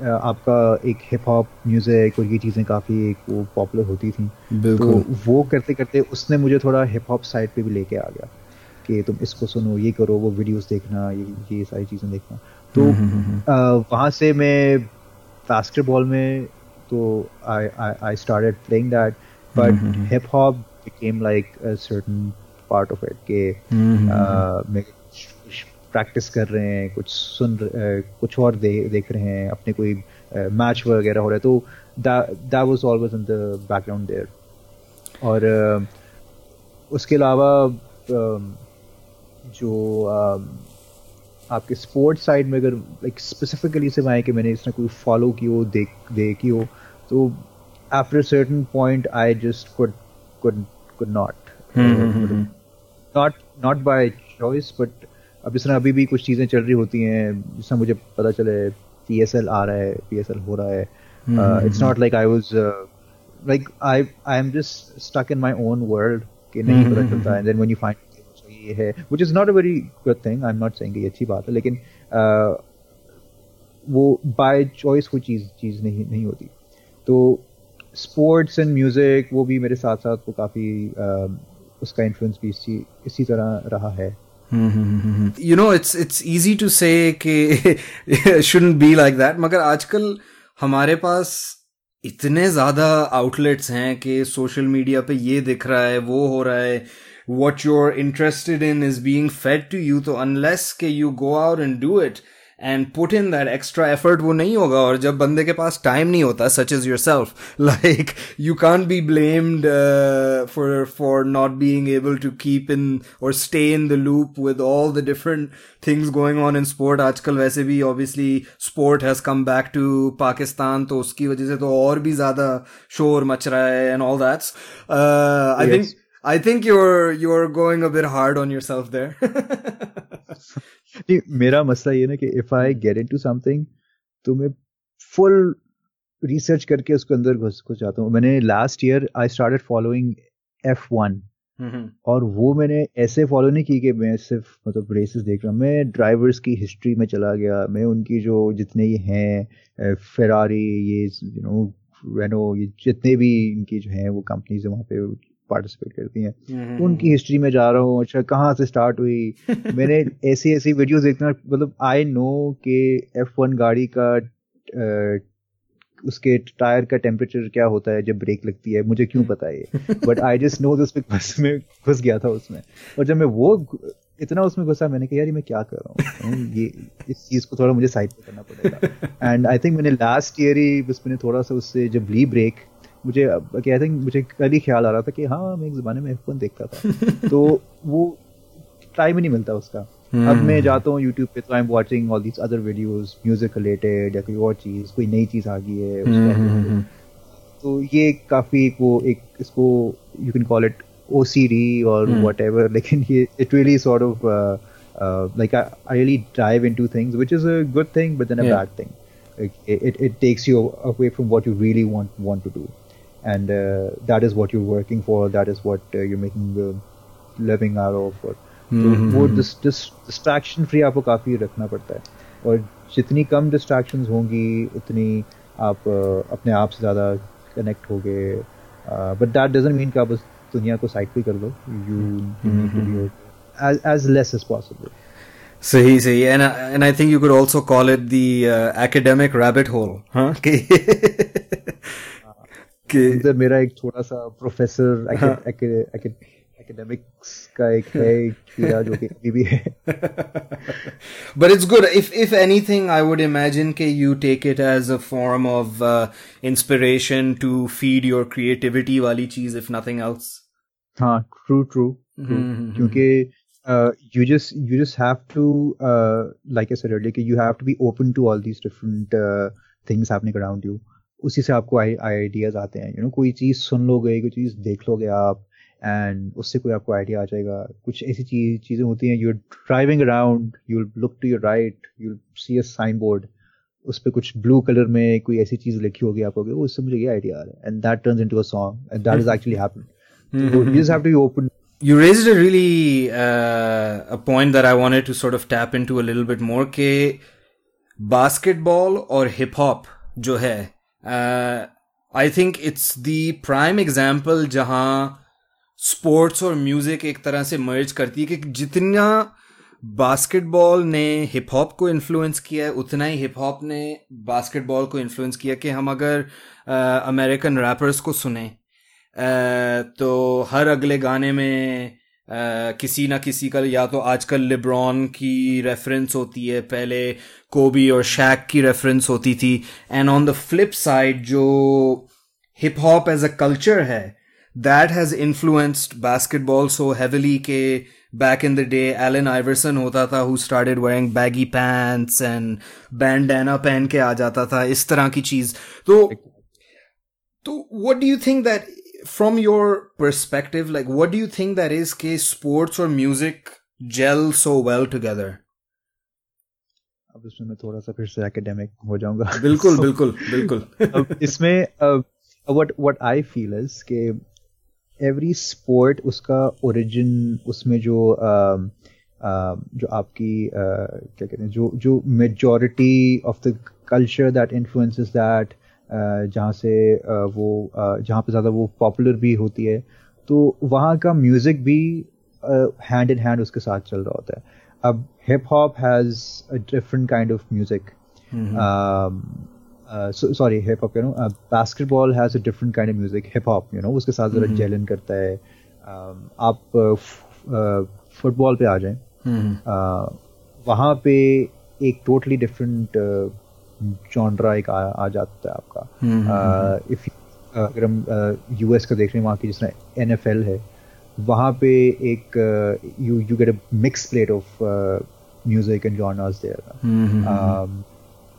आपका एक हिप हॉप म्यूज़िक और ये चीज़ें काफ़ी एक वो पॉपुलर होती थी। तो वो करते करते उसने मुझे थोड़ा हिप हॉप साइड पे भी लेके आ गया कि तुम इसको सुनो ये करो वो वीडियोस देखना ये ये सारी चीज़ें देखना। तो हम्म, हम्म, हम्म, वहाँ से मैं बास्केटबॉल में तो I I started playing that but hip hop became like a certain part of it के मैं प्रैक्टिस कर रहे हैं कुछ सुन कुछ और देख रहे हैं अपने कोई मैच वगैरह हो रहा है तो that was always in the background there और उसके अलावा जो आपके स्पोर्ट्स साइड में अगर लाइक स्पेसिफिकली से आए कि मैंने इसमें कोई फॉलो की हो देख देखी हो तो after certain point I just could could could not not not by choice but अब जिस तरह अभी भी कुछ चीज़ें चल रही होती हैं जिस मुझे पता चले पी एस एल आ रहा है पी एस एल हो रहा है। It's not like I was like I I am just stuck in my own world कि नहीं पता चलता है। देन व्हेन यू फाइंड ये है which is not a very good thing I am not saying ये अच्छी बात है लेकिन uh, वो बाय चॉइस कोई चीज़ चीज़ नहीं नहीं होती। तो स्पोर्ट्स एंड म्यूज़िक वो भी मेरे साथ साथ वो काफ़ी उसका इन्फ्लुएंस भी इसी इसी तरह रहा है।
You know it's it's easy to say कि शुडंट बी लाइक दैट मगर आजकल हमारे पास इतने ज़्यादा आउटलेट्स हैं कि सोशल मीडिया पे ये दिख रहा है, वो हो रहा है। What you're interested in is being fed to you तो unless के you go out and do it and put in that extra effort वो नहीं होगा और जब बंदे के पास time नहीं होता such as yourself like you can't be blamed uh, for for not being able to keep in or stay in the loop with all the different things going on in sport आजकल वैसे भी obviously sport has come back to Pakistan तो उसकी वजह से तो और भी ज़्यादा शोर मच रहा है and all that uh, I yes. think I think you're you're going a bit hard on yourself there. (laughs)
नहीं मेरा मसला ये ना कि if I get into something तो मैं फुल रिसर्च करके उसके अंदर घुस घुस जाता हूँ। मैंने last year I started following F one और वो मैंने ऐसे फॉलो नहीं की कि मैं सिर्फ़ मतलब रेसेस देख रहा हूँ। मैं ड्राइवर्स की हिस्ट्री में चला गया। मैं उनकी जो जितने ये हैं फेरारी ये यू नो रेनो ये जितने भी इनकी जो हैं वो कंपनीज़ वहाँ पे पार्टिसिपेट करती हैं। तो उनकी हिस्ट्री में जा रहा हूँ अच्छा कहाँ से स्टार्ट हुई? (laughs) मैंने ऐसी ऐसी वीडियोस देखना मतलब आई नो के एफ़ वन गाड़ी का उसके टायर का टेम्परेचर क्या होता है जब ब्रेक लगती है मुझे क्यों पता है? But I just know this because मैं घुस गया था उसमें। और जब मैं वो इतना उसमें घुसा मैंने कहा यार मैं क्या कर रहा हूँ? (laughs) ये इस चीज़ को थोड़ा मुझे साइड पे करना पड़ेगा। एंड आई थिंक मैंने लास्ट ईयर ही बस मैंने थोड़ा सा उससे जब ली ब्रेक मुझे आई थिंक मुझे कल ही ख्याल आ रहा था कि हाँ मैं एक ज़माने में एफ़ देखता था (laughs) तो वो टाइम ही नहीं मिलता उसका अब मैं हम्म। जाता हूँ यूट्यूब पे तो I am watching all these other videos music related या कोई और चीज़ कोई नई चीज़ आ गई है हम्म, हम्म, तो ये काफ़ी वो एक इसको you can call it O C D और वट एवर लेकिन ये it really sort of I really dive into things, which is a good thing, but then a yeah. bad thing. It, it, it takes you away from what you really want want to do. and uh, that is what you're working for that is what uh, you're making the living out of और तो वो distraction free आपको काफ़ी रखना पड़ता है और जितनी कम डिस्ट्रैक्शंस होंगी उतनी आप अपने आप से ज़्यादा कनेक्ट होगे बट दैट डजंट मीन कि आप उस दुनिया को साइड पे कर लो you need to be as less as possible.
सही सही and and I think you could also call it the uh, academic rabbit hole, huh?
कि अंदर मेरा एक छोटा सा प्रोफेसर एकेडमिक्स का एक है कीड़ा जो कि अभी भी है
but it's good if if anything i would imagine ke you take it as a form of uh, inspiration to feed your creativity वाली चीज़ if nothing else
हाँ true true, true. क्योंकि uh, you just you just have to uh, like I said earlier you have to be open to all these different uh, things happening around you उसी से आपको ideas आते हैं you know कोई चीज़ सुन लोगे कोई चीज़ देख लोगे आप एंड उससे कोई आपको आइडिया आ जाएगा। कुछ ऐसी चीज़ चीज़ें होती हैं you driving around you look to your right you see a sign board उस पर कुछ ब्लू कलर में कोई ऐसी चीज़ लिखी होगी आप कहोगे उससे मुझे ये आइडिया आ रहा है and that turns into a song and that is actually happen you just have to be open
You raised a really uh, a point that I wanted to sort of tap into a little bit more. के basketball और hip hop जो है I think it's the prime example जहाँ sports और music एक तरह से मर्ज करती है कि जितना बास्केटबॉल ने हिप हॉप को इन्फ्लुएंस किया है उतना ही हिप हॉप ने बास्केटबॉल को इन्फ्लुएंस किया कि हम अगर अमेरिकन रैपर्स को सुने। Uh, तो हर अगले गाने में किसी ना किसी का, या तो आजकल लिब्रॉन की रेफरेंस होती है, पहले कोबी और शैक की रेफरेंस होती थी and on the flip side जो hip hop as a culture है that has influenced basketball so heavily के back in the day Allen Iverson होता था who started wearing baggy pants and bandana पहन के आ जाता था, इस तरह की चीज़। तो तो what do you think that from your perspective, like what do you think that is कि sports or music gel so well together?
अब इसमें मैं थोड़ा सा फिर से एकेडमिक हो जाऊँगा
बिल्कुल (laughs) so, बिल्कुल बिल्कुल
अब इसमें what what I feel is कि एवरी स्पोर्ट उसका ओरिजिन उसमें जो uh, uh, जो आपकी uh, क्या कहते हैं जो जो majority of the culture that influences that जहाँ से uh, वो uh, जहाँ पे ज़्यादा वो पॉपुलर भी होती है तो वहाँ का म्यूज़िक भी हैंड इन हैंड उसके साथ चल रहा होता है। अब hip hop has a different kind of music sorry hip hop you know basketball has a different kind of music hip hop you know उसके साथ ज़रा जेलन करता है। um, आप फुटबॉल uh, पे आ जाएँ। uh, वहाँ पे एक टोटली डिफरेंट जॉनरा एक आ, आ जाता है आपका। इफ़ अगर हम यूएस का देख रहे हैं वहाँ की जिस तरह एन है वहाँ पे एक you you get a mix plate of music and genres there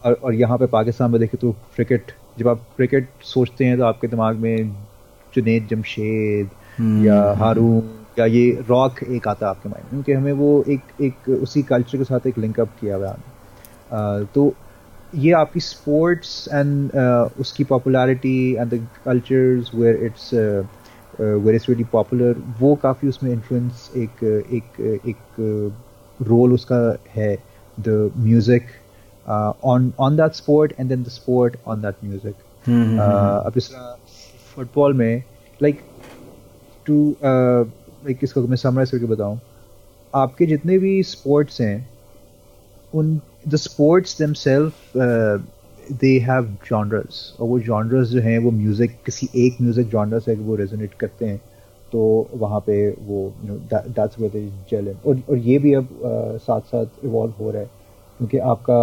और और यहाँ पे पाकिस्तान में देखें तो क्रिकेट जब आप क्रिकेट सोचते हैं तो आपके दिमाग में जुनेद जमशेद या हारून या ये रॉक एक आता है आपके माइंड में क्योंकि हमें वो एक एक उसी कल्चर के साथ एक लिंकअप किया हुआ है। तो ये आपकी स्पोर्ट्स एंड uh, उसकी popularity and the cultures where it's where it's really popular वो काफ़ी उसमें इन्फ्लुएंस एक एक एक रोल उसका है the music on on that sport and then the sport on that music अब इस फुटबॉल में लाइक टू लाइक इसको मैं समराइज करके बताऊँ आपके जितने भी स्पोर्ट्स हैं उन the sports themselves they have genres और वो जॉनर्स जो हैं वो म्यूज़िक किसी एक म्यूज़िक जॉनर से वो रेजोनेट करते हैं तो वहाँ पे वो you know that's where they और और ये भी अब uh, साथ साथ इवॉल्व हो रहा है क्योंकि आपका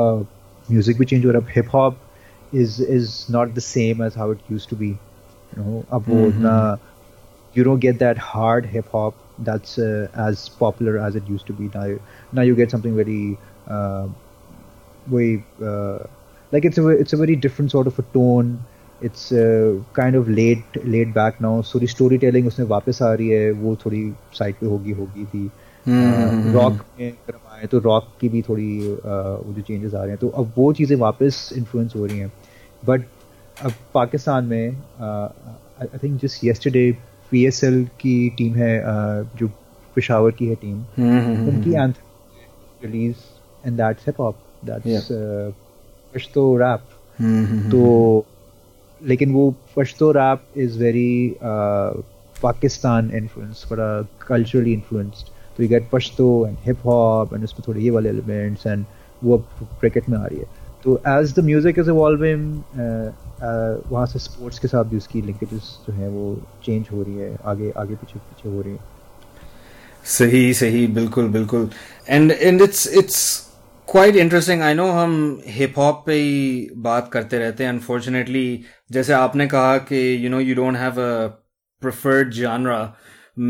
म्यूज़िक भी चेंज हो रहा है। Hip hop is is not the same as how it used to be you know अब वो इतना you don't get that hard hip hop that's uh, as popular as it used to be. Now now you get something very uh, way uh, like it's a it's a very different sort of a tone. It's uh, kind of laid laid back now. So the उसमें वापस आ रही है वो थोड़ी side पे होगी होगी थी रॉक में आए तो रॉक की भी थोड़ी वो जो चेंजेस आ रहे हैं तो अब वो चीज़ें वापस इन्फ्लुएंस हो रही हैं। बट अब पाकिस्तान में I think just yesterday PSL की टीम है जो पेशावर की है टीम उनकी anthem release and that's hip hop that's Pashto rap तो लेकिन वो Pashto rap is very Pakistan influence बड़ा कल्चरली इन्फ्लुएंस्ड तो you get Pashto and hip hop and उसमें थोड़े ये वाले एलिमेंट्स एंड वो अब क्रिकेट में आ रही है. तो as the music is evolving वहाँ से स्पोर्ट्स के साथ भी उसकी लिंकेजेस जो है वो चेंज हो रही है आगे आगे पीछे पीछे हो रही है.
सही सही बिल्कुल बिल्कुल. And and it's it's quite interesting I know हम हिप हॉप पे ही बात करते रहते हैं अनफॉर्चुनेटली जैसे आपने कहा कि you know you don't have a preferred genre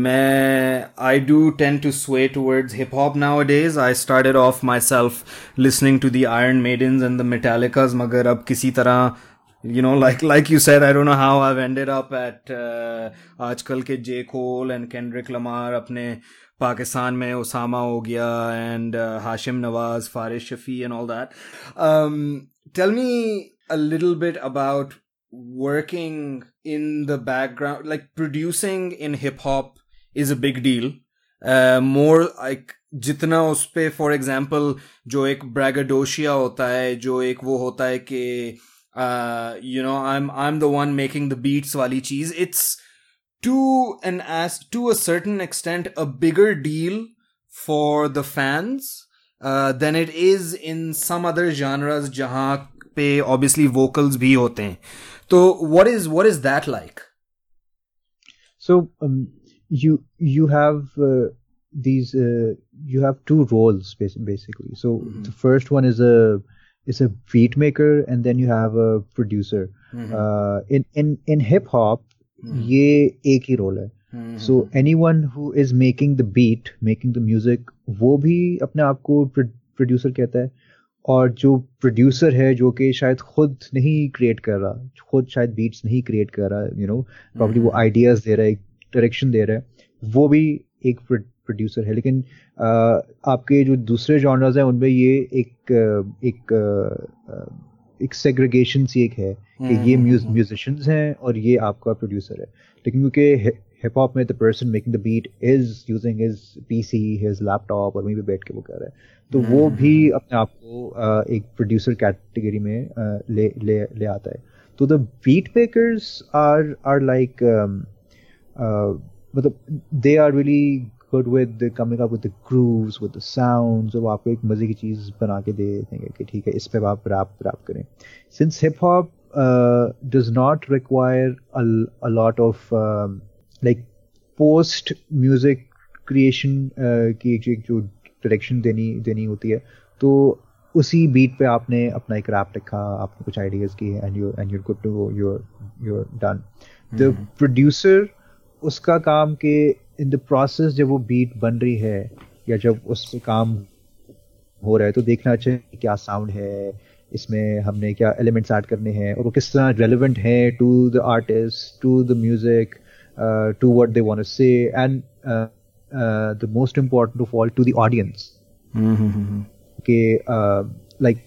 मैं I do tend to sway towards hip hop nowadays I started off myself listening to the Iron Maidens and the Metallicas मगर अब किसी तरह you know like like you said i don't how i've ended up at uh, आजकल के J Cole and Kendrick Pakistan में उसामा हो गया and Hashim Nawaz Faris Shafi and all that tell me little bit about working in the background like producing in hip hop is a big deal. Uh, more like जितना उस पर for example जो एक ब्रैगडोशिया होता है जो एक वो होता है कि you know I am I am the one making the beats वाली चीज़. It's to an as to a certain extent a bigger deal for the fans uh, than it is in some other genres जहाँ पे obviously vocals भी होते हैं तो what is what is that like
so um, you you have uh, these uh, you have two roles basically so mm-hmm. the first one is a is a beat maker and then you have a producer mm-hmm. uh, in in in hip hop Hmm. ये एक ही role है। So anyone who is making the beat making the music वो भी अपने आप को producer कहता है। और जो प्रोड्यूसर है जो कि शायद खुद नहीं क्रिएट कर रहा खुद शायद बीट्स नहीं क्रिएट कर रहा यू नो प्रॉब्ली वो आइडियाज़ hmm. दे रहा है डायरेक्शन दे रहा है। वो भी एक प्रोड्यूसर है। लेकिन आ, आपके जो दूसरे जॉनर्स हैं उनमें ये एक एक एक सेग्रीगेशन सी एक है। कि ये म्यूजिशियंस हम्म, हम्म, हम्म। हैं और ये आपका प्रोड्यूसर है। लेकिन क्योंकि हिप हॉप में the person making the beat is using his PC, his laptop और वहीं पे बैठ के वो कर रहा है। तो वो
हम्म,
भी अपने आप को एक प्रोड्यूसर कैटेगरी में ले ले ले आता है। तो the beat makers are are like मतलब they are really good with coming up with the grooves with the sounds और आपको एक मज़े की चीज़ बना के दे देंगे कि ठीक है इस पे आप रैप रैप करें। Since hip hop does not require a, a lot of um, like post music creation uh, की एक जो डायरेक्शन देनी देनी होती है तो उसी बीट पे आपने अपना एक रैप लिखा आपने कुछ आइडियाज़ किए and you and you're good to you're you're done the producer उसका काम के इन द प्रोसेस जब वो बीट बन रही है या जब उस पे काम हो रहा है तो देखना चाहिए क्या साउंड है इसमें हमने क्या एलिमेंट्स ऐड करने हैं और वो किस तरह रेलिवेंट है to the artist to the music to what they want say and the most important of all to the audience कि like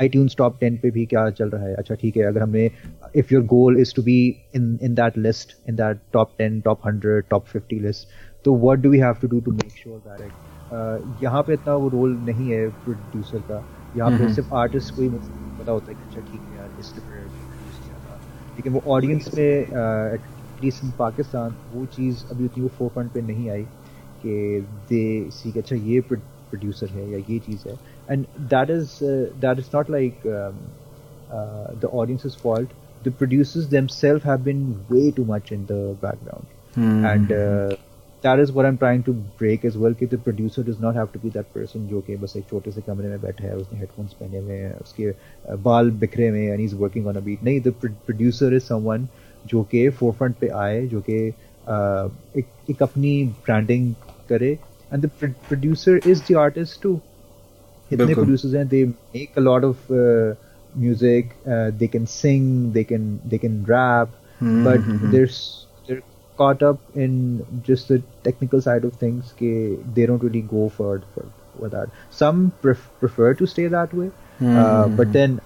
iTunes top ten पे भी क्या चल रहा है? अच्छा ठीक है अगर हमें if your goal is to be in in that list in that top ten top hundred top fifty list तो what do we have to do to make sure that यहाँ पे इतना वो रोल नहीं है प्रोड्यूसर का। यहाँ पे सिर्फ़ आर्टिस्ट को ही पता होता है कि अच्छा ठीक है यार इस लेकिन वो ऑडियंस में एटलीस्ट इन पाकिस्तान वो चीज़ अभी उतनी वो फोर फ्रंट पे नहीं आई कि दे सी अच्छा ये प्रोड्यूसर है या ये चीज़ है। And that is that is not like the audience is fault the producers themselves self have way way too much in the background and uh, that is what I'm trying to break as well कि the producer does not have to be that person जो कि बस एक छोटे से कमरे में बैठा है उसने हेडफोन्स पहने हुए हैं उसके uh, बाल बिखरे हुए हैं and he's working on a beat नहीं the pro- producer is someone जो कि forefront पे आए जो कि uh, एक, एक अपनी branding करे and the pro- producer is the artist too इतने producers हैं they make a lot of uh, music uh, they can sing they can they can rap caught up in just the technical side of things ke they don't really go for for, for that some pref- prefer to stay that way
Hmm,
uh,
hmm,
but
hmm.
then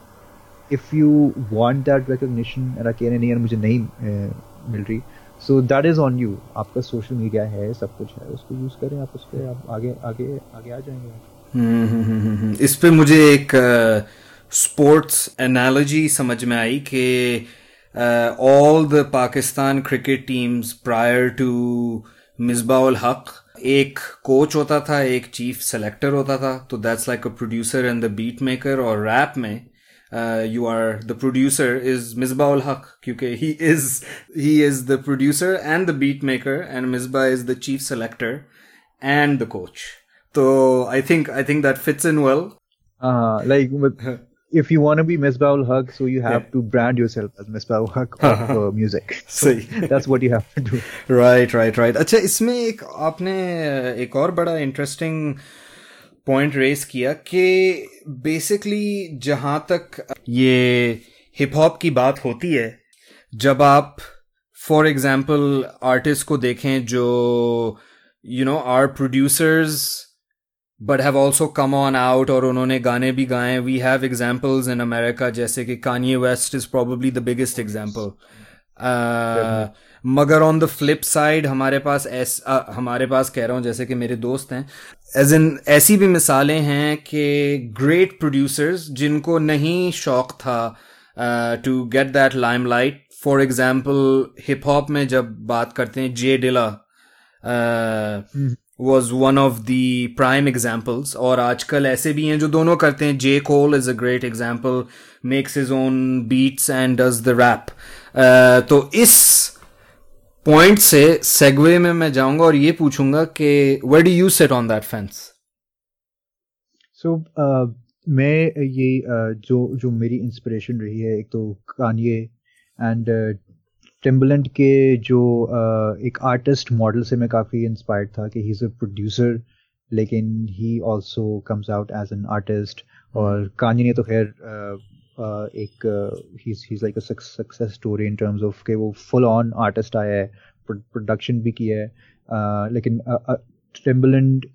if you want that recognition and अकेले नहीं है मुझे नहीं uh, मिल रही so that is on you आपका social media है सब कुछ है उसको use करें आप उस पर आप आगे आगे आगे आ जाएँगे
हम्म, हम्म, हम्म, हम्म। इस पे मुझे एक स्पोर्ट्स एनालॉजी समझ में आई कि all the Pakistan cricket teams prior to Misbahul Haq एक कोच होता था एक चीफ सेलेक्टर होता था तो that's like a producer and the beat maker और रैप में you are the producer is Misbahul Haq क्योंकि he is he is the producer and the beat maker and Misbah is the chief selector and the coach. So I think I think that fits in well.
uh, like with, if you want to be Misbah Haq so you have
Yeah.
to brand yourself as Miss Misbah Haq of uh, music so that's what you have to do
Right, right, right. अच्छा इसमें एक आपने एक और बड़ा interesting point race किया कि basically जहाँ तक ये हिप हॉप की बात होती है जब आप फॉर एग्ज़ाम्पल आर्टिस्ट को देखें जो you know are producers but have also come on out और उन्होंने गाने भी गाए we have examples in America जैसे कि Kanye West is probably the biggest example मगर ऑन द फ्लिप साइड हमारे पास ऐस अ, हमारे पास कह रहा हूँ जैसे कि मेरे दोस्त हैं एज इन ऐसी भी मिसालें हैं कि ग्रेट प्रोड्यूसर्स जिनको नहीं शौक था to get that lime light for example hip hop में जब बात करते हैं J Dilla was one of the prime examples और आजकल ऐसे भी हैं जो दोनों करते हैं। J Cole is a great example makes his own beats and does the rap तो इस पॉइंट से सेगवे में मैं जाऊँगा और ये पूछूँगा कि way do you sit on that
fence uh, मैं ये uh, जो जो मेरी इंस्पिरेशन रही है एक तो कानिए एंड टिम्बलैंड के जो uh, एक आर्टिस्ट मॉडल से मैं काफ़ी इंस्पायर्ड था कि ही इज़ अ प्रोड्यूसर लेकिन he also comes out as an artist और कानिए ने तो खैर uh, एक ही like a success story in terms of कि वो फुल ऑन आर्टिस्ट आया है प्रोडक्शन भी किया है. uh, लेकिन Timbaland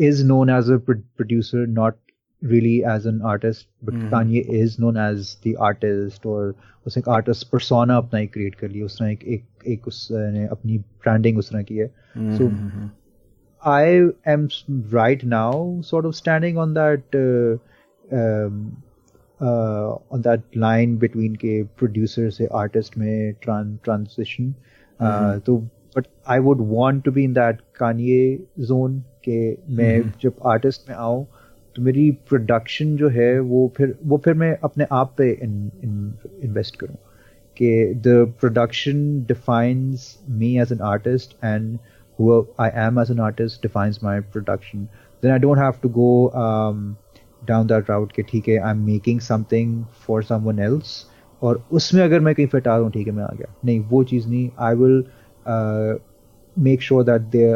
is known as a producer not not really as an artist, but
Mhm.
Kanye is known as the artist. और उसने एक आर्टिस्ट परसोना अपना ही क्रिएट कर लिया उसने एक एक, एक उसने अपनी ब्रांडिंग उसने की है। So I am right now sort of standing on that on that line between के प्रोड्यूसर से आर्टिस्ट में ट्रांजिशन uh, हम्म। तो but I would want to be in that Kanye zone के मैं
हम्म।
जब आर्टिस्ट में आऊँ तो मेरी प्रोडक्शन जो है, वो फिर वो फिर मैं अपने आप पे इन्वेस्ट करूँ कि the production defines me as an artist and who I am as an artist defines my production then I don't have to go down that route कि ठीक है I am making something for someone else और उसमें अगर मैं कहीं fit आ रहा हूँ ठीक है, मैं आ गया। नहीं, वो चीज़ नहीं। I will make sure that they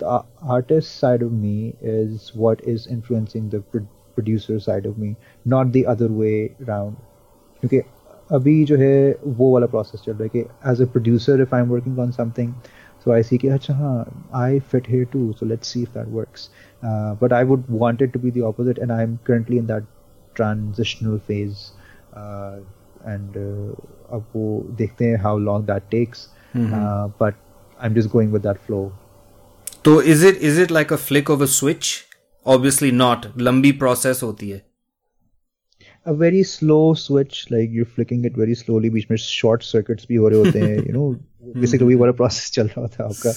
the uh, uh, the artist side of me is what is influencing the pro- producer side of me not the other way round. क्योंकि अभी जो है वो वाला प्रोसेस चल रहा है कि as a producer if I am working on something so I see कि अच्छा हाँ I fit here too so let's see if that works but I would wanted to be the opposite and I am currently in that transitional phase and अब वो देखते हैं how long that takes but I am just going with that flow
तो is it is it like a flick of a switch obviously not लंबी process होती है।
A very slow switch like you're flicking it very slowly बीच में short circuits भी हो रहे होते हैं you know (laughs) basically वही वाला process चल रहा था आपका।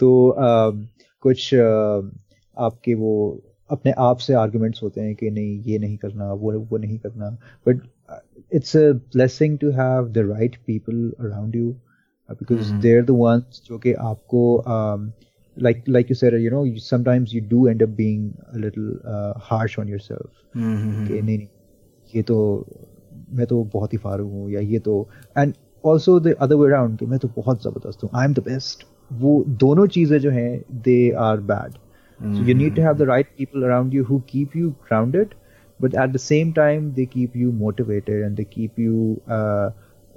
तो um, कुछ uh, आपके वो अपने आप से आर्गुमेंट्स होते हैं कि नहीं ये नहीं करना वो वो नहीं करना। But it's a blessing to have the right people around you
because.
They are the ones जो कि आपको um, like like you said you know you, sometimes you do end up being a little uh, harsh on yourself
हम्म,
कि नहीं नहीं ये तो मैं तो बहुत ही फारू हूँ या ये तो and also the other way around कि मैं तो बहुत जबरदस्त हूँ आई एम द बेस्ट वो दोनों चीजें जो हैं they are bad So you need to have the right people around you who keep you grounded, but at the same time they keep you motivated and they keep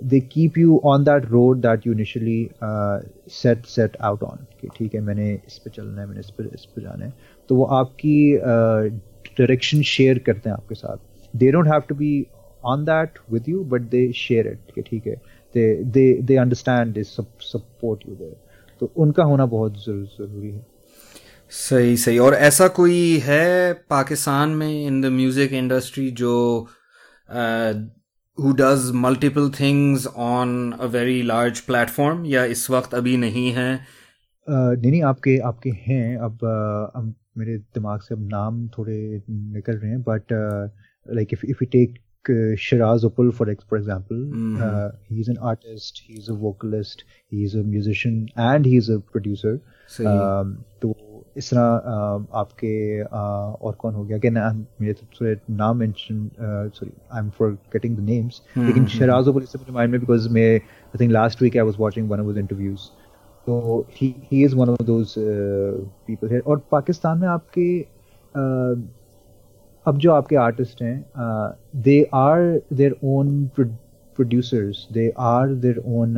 uh, keep you on that road that you initially uh, set set out on. कि ठीक है मैंने इस पे चलना है मैंने इस पे इस पे जाना है। तो वो आपकी डायरेक्शन शेयर करते हैं आपके साथ। They don't have to be on that with you but they share it कि ठीक है। They they they understand they support you there तो उनका होना बहुत ज़रूर है।
सही सही। और ऐसा कोई है पाकिस्तान में इन द म्यूज़िक इंडस्ट्री जो who does multiple things on a very large platform या इस वक्त अभी नहीं है?
अ, नहीं नहीं आपके आपके हैं अब अ, अब मेरे दिमाग से अब नाम थोड़े निकल रहे हैं but like if if you take Shiraz Uppal for ex- for example
Mhm.
uh, he's an artist he's a vocalist he's a musician and he's a producer.
सही।
um, तो इस तरह आपके और कौन हो गया? अगेन मेरे तो थोड़े नाम mention sorry I am forgetting the
names
लेकिन
हम्म,
Shiraz Uppal मुझे माइंड में बिकॉज़ मैं I think last week I was watching one of his interviews तो he he is one of those people है और पाकिस्तान में आपके uh, अब जो आपके आर्टिस्ट हैं they are their own producers they are their own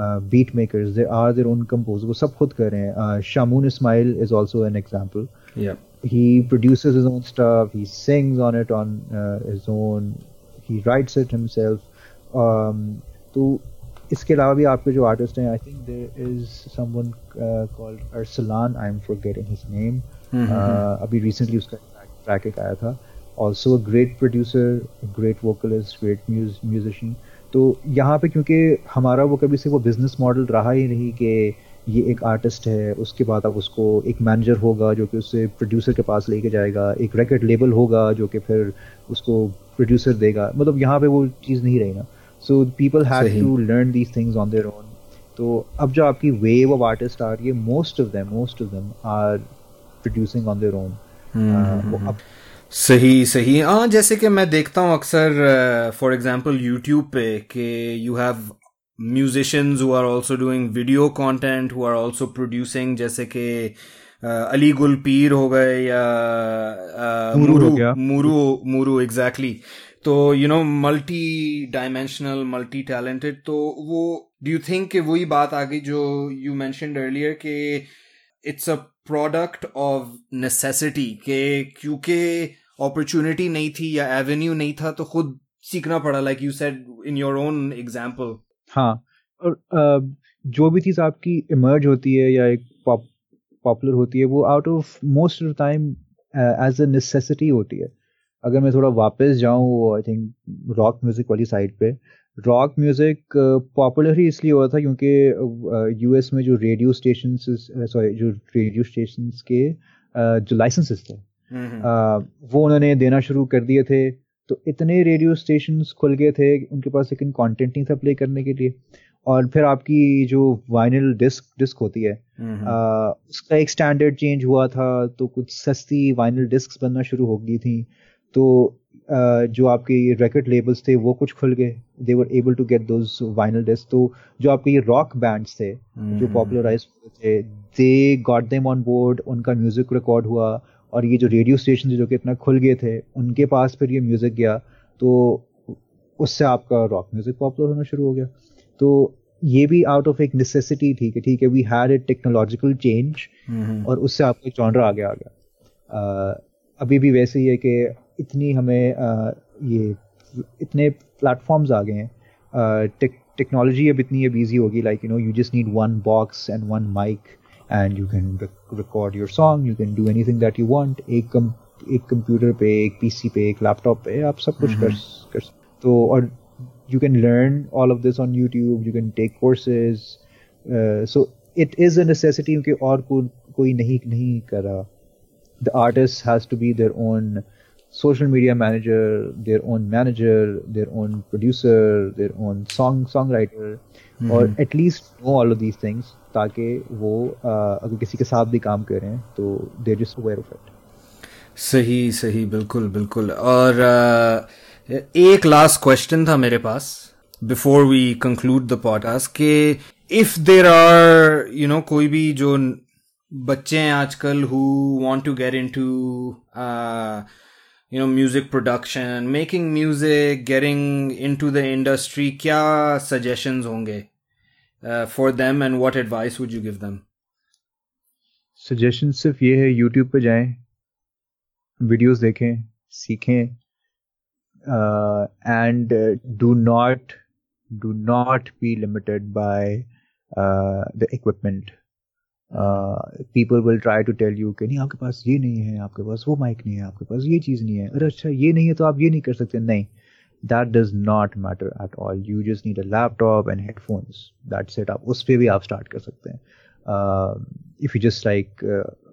beat makers they are their own compose वो सब खुद कर रहे हैं. Shamoon Ismail is also an
example
he produces his own stuff he sings on it on uh, his own he writes it himself. Um, तो इसके अलावा भी आपके जो आर्टिस्ट हैं I think there is someone called Arsalan I am forgetting his name अभी recently उसका track एक आया था. Also a great producer great vocalist great musician तो यहाँ पे क्योंकि हमारा वो कभी से वो बिज़नेस मॉडल रहा ही नहीं कि ये एक आर्टिस्ट है उसके बाद अब उसको एक मैनेजर होगा जो कि उससे प्रोड्यूसर के पास लेके जाएगा एक रिकॉर्ड लेबल होगा जो कि फिर उसको प्रोड्यूसर देगा। मतलब यहाँ पे वो चीज़ नहीं रही ना। So people
have
to learn these things on their own तो अब जो आपकी वेव ऑफ़ आर्टिस्ट आ रही है most of them most of them are producing on their own अब
सही सही हाँ। जैसे कि मैं देखता हूँ अक्सर फॉर एग्जांपल यूट्यूब पे कि you have musicians who are also doing video content who are also producing जैसे कि अली गुल पीर हो गए या
मुरू हो
मुरू मुरू मुरू एग्जैक्टली तो you know multi dimensional multi talented तो वो डू यू थिंक कि वही बात आ गई जो यू मेंशनड अर्लियर कि it's a product of necessity के क्योंकि अपॉर्चुनिटी नहीं थी या एवेन्यू नहीं था तो खुद सीखना पड़ा like you said in your own example
हाँ और जो भी चीज़ आपकी इमर्ज होती है या एक पॉपुलर होती है वो out of most of time as a necessity होती है। अगर मैं थोड़ा वापस जाऊँ आई थिंक रॉक म्यूज़िक वाली साइड पे रॉक म्यूज़िक पॉपुलर ही इसलिए हुआ था क्योंकि यूएस में जो रेडियो स्टेशन सॉरी जो रेडियो स्टेशन के uh, जो लाइसेंसेस थे वो उन्होंने देना शुरू कर दिए थे। तो इतने रेडियो स्टेशन खुल गए थे उनके पास लेकिन कंटेंट नहीं था प्ले करने के लिए। और फिर आपकी जो वाइनल डिस्क डिस्क होती है आ, उसका एक स्टैंडर्ड चेंज हुआ था तो कुछ सस्ती वाइनल डिस्क बनना शुरू हो गई थी। तो आ, जो आपके रिकॉर्ड लेबल्स थे वो कुछ खुल गए। They were able to get those vinyl disc तो जो आपके ये रॉक बैंड्स थे जो पॉपुलराइज हुए थे they got them on board उनका म्यूज़िक रिकॉर्ड हुआ। और ये जो रेडियो स्टेशन जो कि इतना खुल गए थे उनके पास फिर ये म्यूज़िक गया तो उससे आपका रॉक म्यूज़िक पॉपुलर होना शुरू हो गया। तो ये भी आउट ऑफ़ एक नेसेसिटी थी कि ठीक है we had a technological change और उससे आपको जॉनरा आगे आ गया। अभी भी वैसे ही है कि इतनी हमें आ, ये इतने प्लेटफॉर्म्स आ गए हैं। टेक्नोलॉजी अब इतनी अब ईजी होगी like you know you just need one box and one mic And you can record your song you can do anything that you want एक कम एक कंप्यूटर पे एक पीसी पे एक लैपटॉप पे आप सब कुछ कर कर तो और you can learn all of this on YouTube. You can take courses. Uh, so it is a necessity क्योंकि और को, कोई नहीं नहीं कर रहा. The artist has to be their own social media manager, their own manager, their own producer, their own song songwriter, mm-hmm. or at least know all of these things ताकि वो अगर किसी के साथ भी काम करें तो they're just aware of it.
सही सही, बिल्कुल बिल्कुल और एक लास्ट क्वेश्चन था मेरे पास before we conclude the podcast के if there are you know कोई भी जो बच्चे हैं आजकल who want to get into you know music production making music getting into the industry क्या सजेशंस होंगे for them and what advice would you give them
suggestion सिर्फ़ ये है यूट्यूब पे जाएँ वीडियोस देखें सीखें uh, and uh, do not do not be limited by uh, the equipment. People will try to tell you कि नहीं आपके पास ये नहीं है आपके पास वो माइक नहीं है आपके पास ये चीज़ नहीं है। अरे अच्छा ये नहीं है तो आप ये नहीं कर सकते। नहीं। that does not matter at all you just need a laptop and headphones that's it आप उस पर भी आप स्टार्ट कर सकते हैं if you just like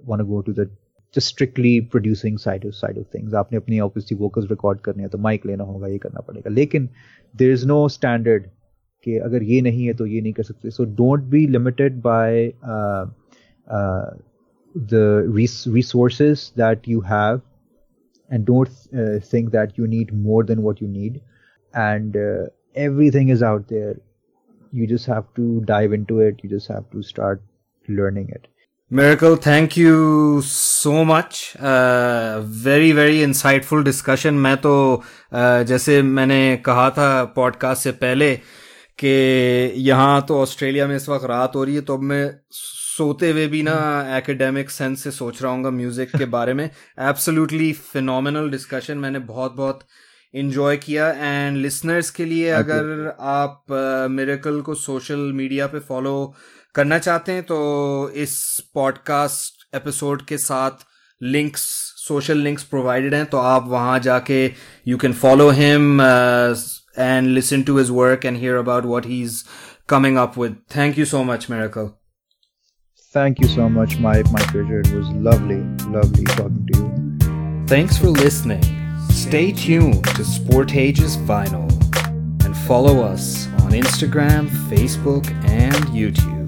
want to go to the just strictly producing side of side of things आपने अपनी obviously vocals record करने हैं तो mic लेना होगा ये करना पड़ेगा लेकिन there is no standard कि अगर ये नहीं है तो ये नहीं कर सकते so don't be limited by uh, uh, the res- resources that you have and don't uh, think that you need more than what you need and uh, everything is out there you just have to dive into it you just have to start learning it
Miracle, thank you so much. Uh, very very insightful discussion. मैं तो uh, जैसे मैंने कहा था podcast से पहले कि यहाँ तो ऑस्ट्रेलिया में इस वक्त रात हो रही है तो अब मैं सोते हुए भी ना एकेडमिक सेंस से सोच रहा हूँ म्यूज़िक के बारे में एब्सोल्युटली फिनोमिनल डिस्कशन मैंने बहुत बहुत इंजॉय किया एंड लिसनर्स के लिए अगर आप मेरेकल uh, को सोशल मीडिया पे फॉलो करना चाहते हैं तो इस पॉडकास्ट एपिसोड के साथ लिंक्स सोशल लिंक्स प्रोवाइडेड हैं तो आप वहाँ जाके you can follow him and listen to his work and hear about what he is coming up with. Thank you so much, Miracle.
Thank you so much, my my pleasure. It was lovely, lovely talking to you.
Thanks for listening. Stay tuned to Sportage's Vinyl and follow us on Instagram, Facebook, and YouTube.